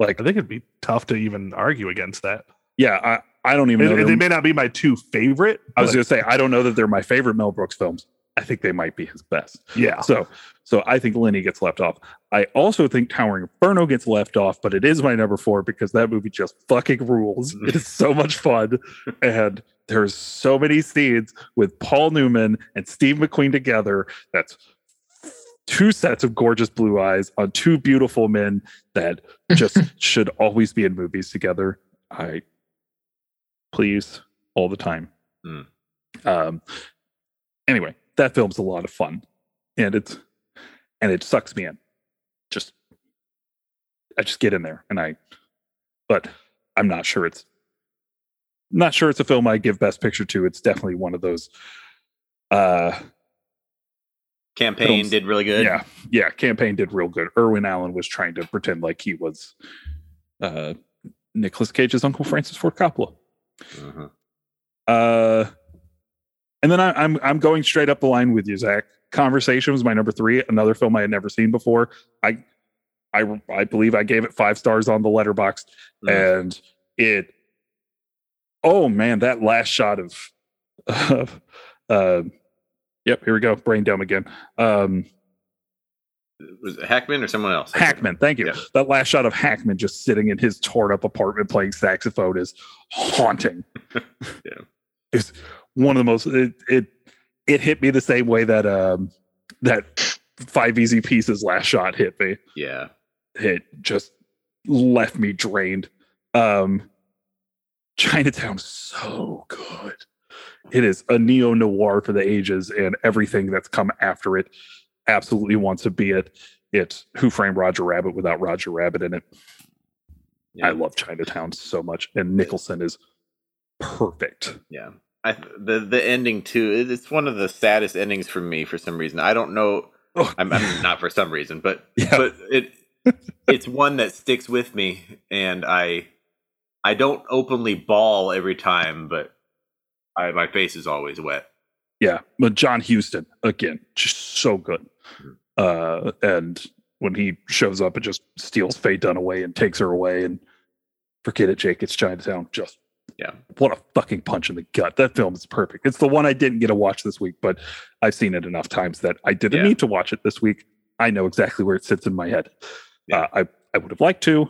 like I think it'd be tough to even argue against that. yeah, I I don't even And, know. they may not be my two favorite. I was going to say I don't know that they're my favorite Mel Brooks films. I think they might be his best. yeah. So, so I think Lenny gets left off. I also think Towering Inferno gets left off, but it is my number four because that movie just fucking rules. It is so much fun, and there's so many scenes with Paul Newman and Steve McQueen together. That's two sets of gorgeous blue eyes on two beautiful men that just should always be in movies together. I please all the time. Mm. Um. Anyway, that film's a lot of fun, and it's and it sucks me in. Just I just get in there and I but I'm not sure it's not sure it's a film I give best picture to. It's definitely one of those uh Campaign Films. did really good. yeah, yeah, campaign did real good. Irwin Allen was trying to pretend like he was uh Nicolas Cage's uncle Francis Ford Coppola. Mhm. Uh, and then I, I'm I'm going straight up the line with you, Zach. Conversation was my number three, another film I had never seen before. I I I believe I gave it five stars on the Letterboxd, Mhm. and it. Oh man, that last shot of, of uh, yep, here we go, brain dumb again. Um, Was it Hackman or someone else? Hackman, thank you. Yeah. That last shot of Hackman just sitting in his torn up apartment playing saxophone is haunting. Yeah. It's one of the most it, it it hit me the same way that um that five easy pieces last shot hit me. Yeah. It just left me drained. Um Chinatown's so good. It is a neo noir for the ages, and everything that's come after it absolutely wants to be it. It's Who Framed Roger Rabbit without Roger Rabbit in it. Yeah. I love Chinatown so much, and Nicholson is perfect. Yeah. I the the ending too. It's one of the saddest endings for me for some reason. I don't know. Oh. I'm, I'm not for some reason, but Yeah. but it it's one that sticks with me, and I I don't openly bawl every time, but I my face is always wet. Yeah, but John Huston again, just so good. Uh, and when he shows up and just steals Faye Dunaway and takes her away, and forget it, Jake, it's Chinatown. Just Yeah. what a fucking punch in the gut. That film is perfect. It's the one I didn't get to watch this week, but I've seen it enough times that I didn't Yeah. need to watch it this week. I know exactly where it sits in my head. Yeah. Uh, I I would have liked to,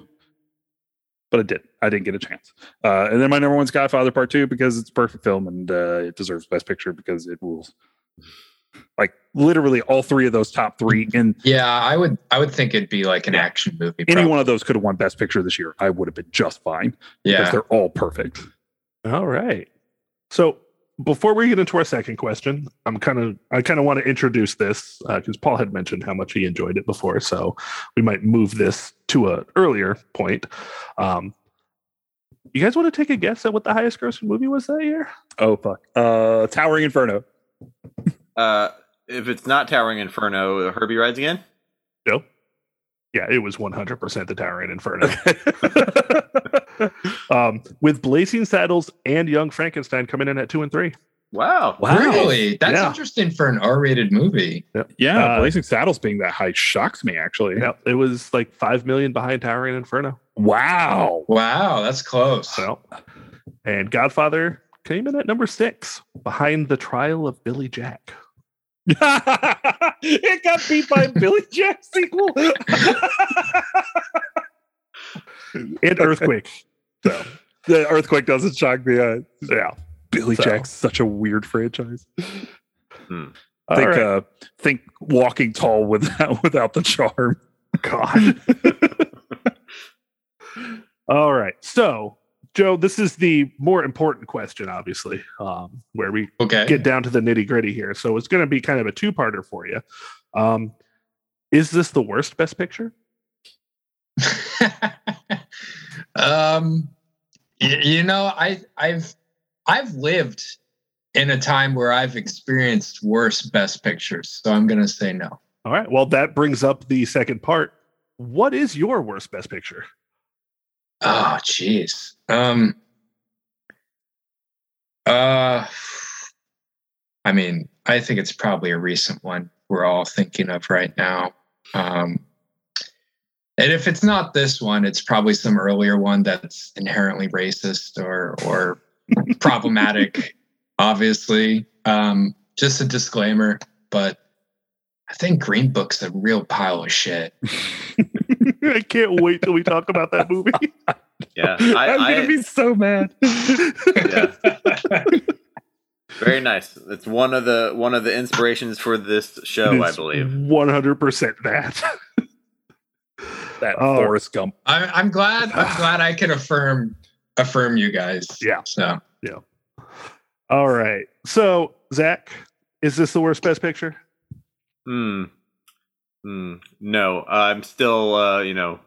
but I didn't. I didn't get a chance. Uh, and then my number one's Godfather Part Two because it's a perfect film and uh, it deserves Best Picture because it rules. Like literally all three of those top three, and Yeah, I would I would think it'd be like an action movie. any probably. one of those could have won Best Picture this year. I would have been just fine because Yeah. they're all perfect. All right. So before we get into our second question, I'm kind of I kind of want to introduce this because Paul had mentioned how much he enjoyed it before, so we might move this to a earlier point. Um, you guys want to take a guess at what the highest grossing movie was that year? Oh fuck! Uh, Towering Inferno. Uh, if it's not Towering Inferno, Herbie rides again. Joe? Yeah, it was 100% the Towering Inferno. um, with Blazing Saddles and Young Frankenstein coming in at two and three. Wow. Wow. Really? That's Yeah. interesting for an R-rated movie. Yeah, Uh, Blazing Saddles being that high shocks me actually. Yeah, it was like five million behind Towering Inferno. Wow. Wow, that's close. So, and Godfather came in at number six behind the trial of Billy Jack. it got beat by Billy Jack sequel. And Earthquake. So, the earthquake doesn't shock me. Uh, yeah. Billy So. Jack's such a weird franchise. Hmm. Think right. uh, think Walking Tall without without the charm. God. All right. So, Joe, this is the more important question, obviously, um, where we Okay. get down to the nitty gritty here. So, it's going to be kind of a two parter for you. Um, is this the worst Best Picture? um y- you know i i've i've lived in a time where i've experienced worse best pictures so i'm gonna say no All right. Well, that brings up the second part. What is your worst Best Picture? Oh jeez. Um uh i mean i think it's probably a recent one we're all thinking of right now. Um and if it's not this one it's probably some earlier one that's inherently racist or or problematic obviously. Um just a disclaimer but i think green book's a real pile of shit I can't wait till we talk about that movie. Yeah. I'm gonna I, be so mad. yeah. Very nice. It's one of the one of the inspirations for this show, I believe. One hundred percent that. that Oh. Forrest Gump. I'm, I'm glad i'm glad i can affirm affirm you guys Yeah. so All right. So, Zach, is this the worst Best Picture? Hmm. Hmm, no, I'm still, uh, you know,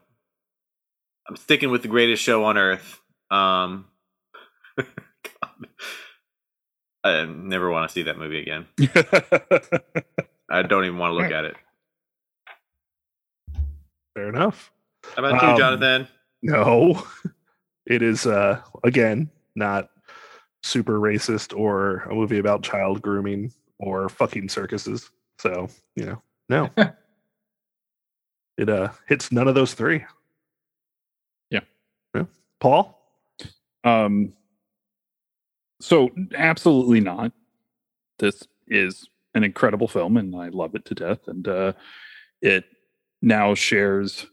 I'm sticking with the greatest show on earth. Um, God. I never want to see that movie again. I don't even want to look at it. Fair enough. How about you, Um, Jonathan? No, it is uh again not super racist or a movie about child grooming or fucking circuses. So you know, no, it uh hits none of those three. Yeah. yeah. Paul. Um, so absolutely not. This is an incredible film, and I love it to death. And uh, it now shares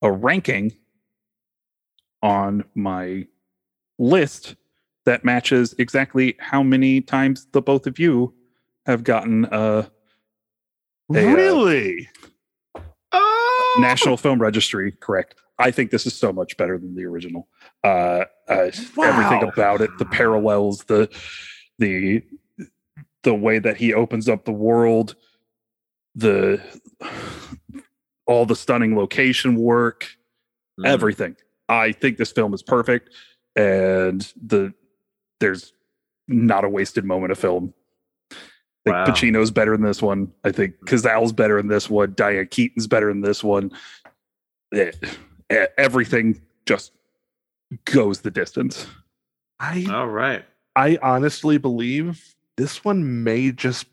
a ranking on my list that matches exactly how many times the both of you have gotten a Hey, uh, really? Oh! National Film Registry correct. I think this is so much better than the original. Uh, uh, Everything about it, the parallels, the the the way that he opens up the world, the all the stunning location work, Mm. everything. I think this film is perfect, and the there's not a wasted moment of film. I think Wow. Pacino's better than this one. I think Cazale's better than this one. Diane Keaton's better than this one. Eh, eh, everything just goes the distance. I All right. I honestly believe this one may just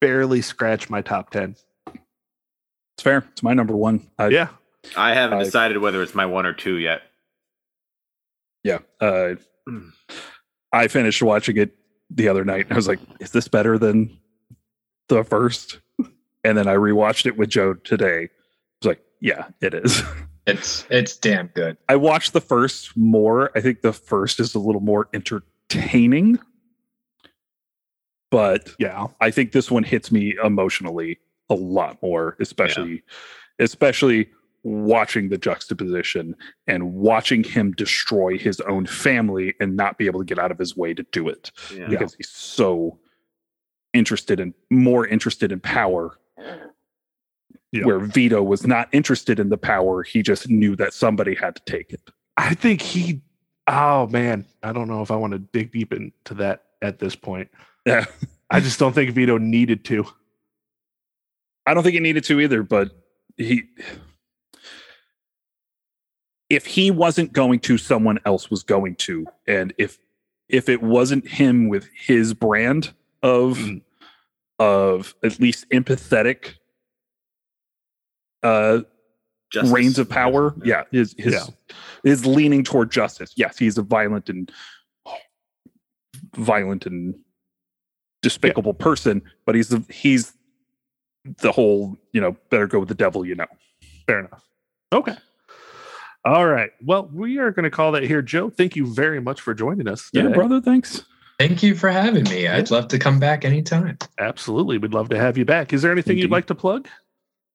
barely scratch my top ten. It's fair. It's my number one. I, Yeah. I haven't I- decided whether it's my one or two yet. yeah. Uh, Mm. I finished watching it the other night. And I was like, "Is this better than the first? And then I rewatched it with Joe today. I was like, "Yeah, it is." It's it's damn good. I watched the first more. I think the first is a little more entertaining, but Yeah. I think this one hits me emotionally a lot more, especially especially watching the juxtaposition and watching him destroy his own family and not be able to get out of his way to do it Yeah. because he's so interested in more interested in power. Yeah. Where Vito was not interested in the power, he just knew that somebody had to take it. I think he oh man. I don't know if I want to dig deep into that at this point. Yeah. I just don't think Vito needed to. I don't think he needed to either, but he if he wasn't going to, someone else was going to. And if if it wasn't him with his brand of Mm. of at least empathetic uh Justice. reigns of power, yeah, his his Yeah. is leaning toward justice. Yes, he's a violent and violent and despicable person, but he's the he's the whole, you know, better go with the devil, you know. Fair enough. Okay. All right. Well, we are going to call that here. Joe, thank you very much for joining us. Yeah, brother, thanks. Thank you for having me. I'd love to come back anytime. Absolutely. We'd love to have you back. Is there anything you'd like to plug?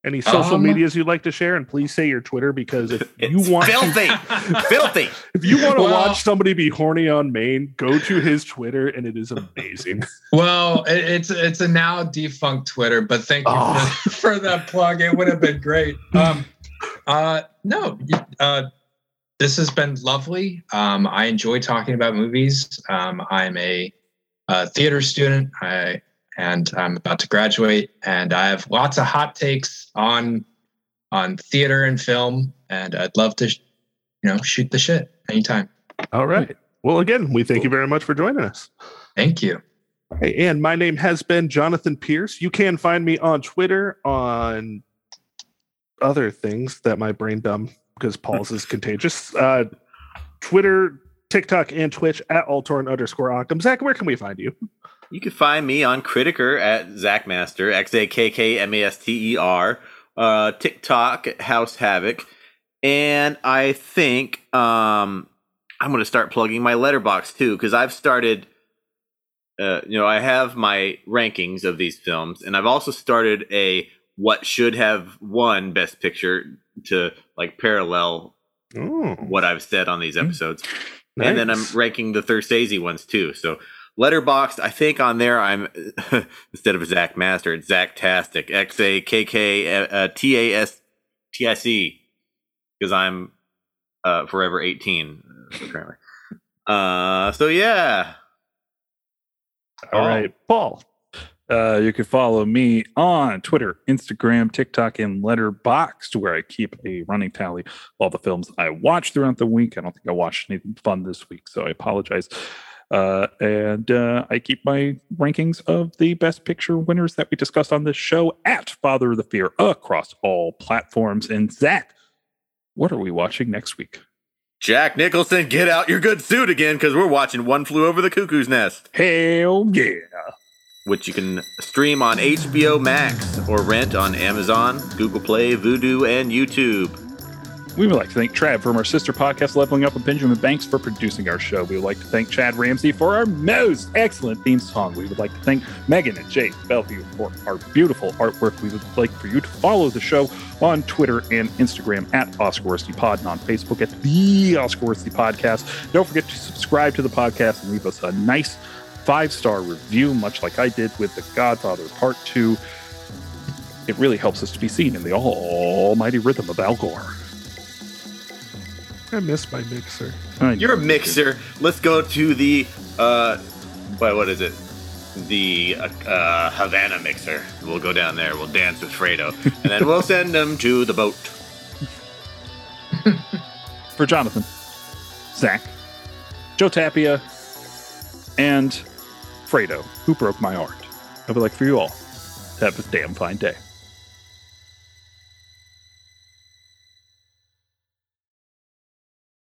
Any social Um, medias you'd like to share? And please say your Twitter because if you want to, filthy, filthy. if you want to Well- watch somebody be horny on Maine, go to his Twitter and it is amazing. Well, it's it's a now defunct Twitter, but thank you Oh. for, for that plug. It would have been great. Um, uh, no, uh, this has been lovely. Um, I enjoy talking about movies. Um, I'm a, uh theater student. I and I'm about to graduate, and I have lots of hot takes on on theater and film, and I'd love to, you know, shoot the shit anytime. All right. Well, again, we thank you very much for joining us. Thank you. Hey, and my name has been Jonathan Pierce. You can find me on Twitter, on other things that my brain dumb because Paul's is contagious. Uh, Twitter, TikTok, and Twitch at Altorn underscore Ockham. Zach, where can we find you? You can find me on Criticker at Zachmaster, X A K K M A S T E R, uh, TikTok at House Havoc, and I think um, I'm going to start plugging my Letterboxd too because I've started. Uh, you know, I have my rankings of these films, and I've also started a what should have won Best Picture to like parallel Oh, what I've said on these Mm. episodes and then I'm ranking the Thursdaysy ones too. So Letterboxd, I think on there I'm instead of Zach Master, it's Zach Tastic. X A K K uh, T A S T I C. Because I'm uh, forever 18 uh, apparently. Uh, so yeah. All right, Paul. Uh, you can follow me on Twitter, Instagram, TikTok, and Letterboxd, where I keep a running tally of all the films I watch throughout the week. I don't think I watched anything fun this week, so I apologize. Uh, and uh, I keep my rankings of the best picture winners that we discussed on this show at Father of the Fear across all platforms. And Zach, what are we watching next week? Jack Nicholson, get out your good suit again because we're watching One Flew Over the Cuckoo's Nest, Hell yeah. Which you can stream on HBO Max or rent on Amazon, Google Play, Vudu, and YouTube. We would like to thank Trav from our sister podcast, Leveling Up, and Benjamin Banks for producing our show. We would like to thank Chad Ramsey for our most excellent theme song. We would like to thank Megan and Jake Bellevue for our beautiful artwork. We would like for you to follow the show on Twitter and Instagram at Oscar Pod and on Facebook at the Oscar Worsty Podcast. Don't forget to subscribe to the podcast and leave us a nice five star review, much like I did with The Godfather Part 2. It really helps us to be seen in the almighty rhythm of Al Gore. I miss my mixer. I- You're a mixer. Let's go to the uh, what, what is it? The uh, uh, Havana mixer. We'll go down there. We'll dance with Fredo, and then we'll send him to the boat. for Jonathan, Zach, Joe Tapia, and Fredo, who broke my heart. I would like for you all to have a damn fine day.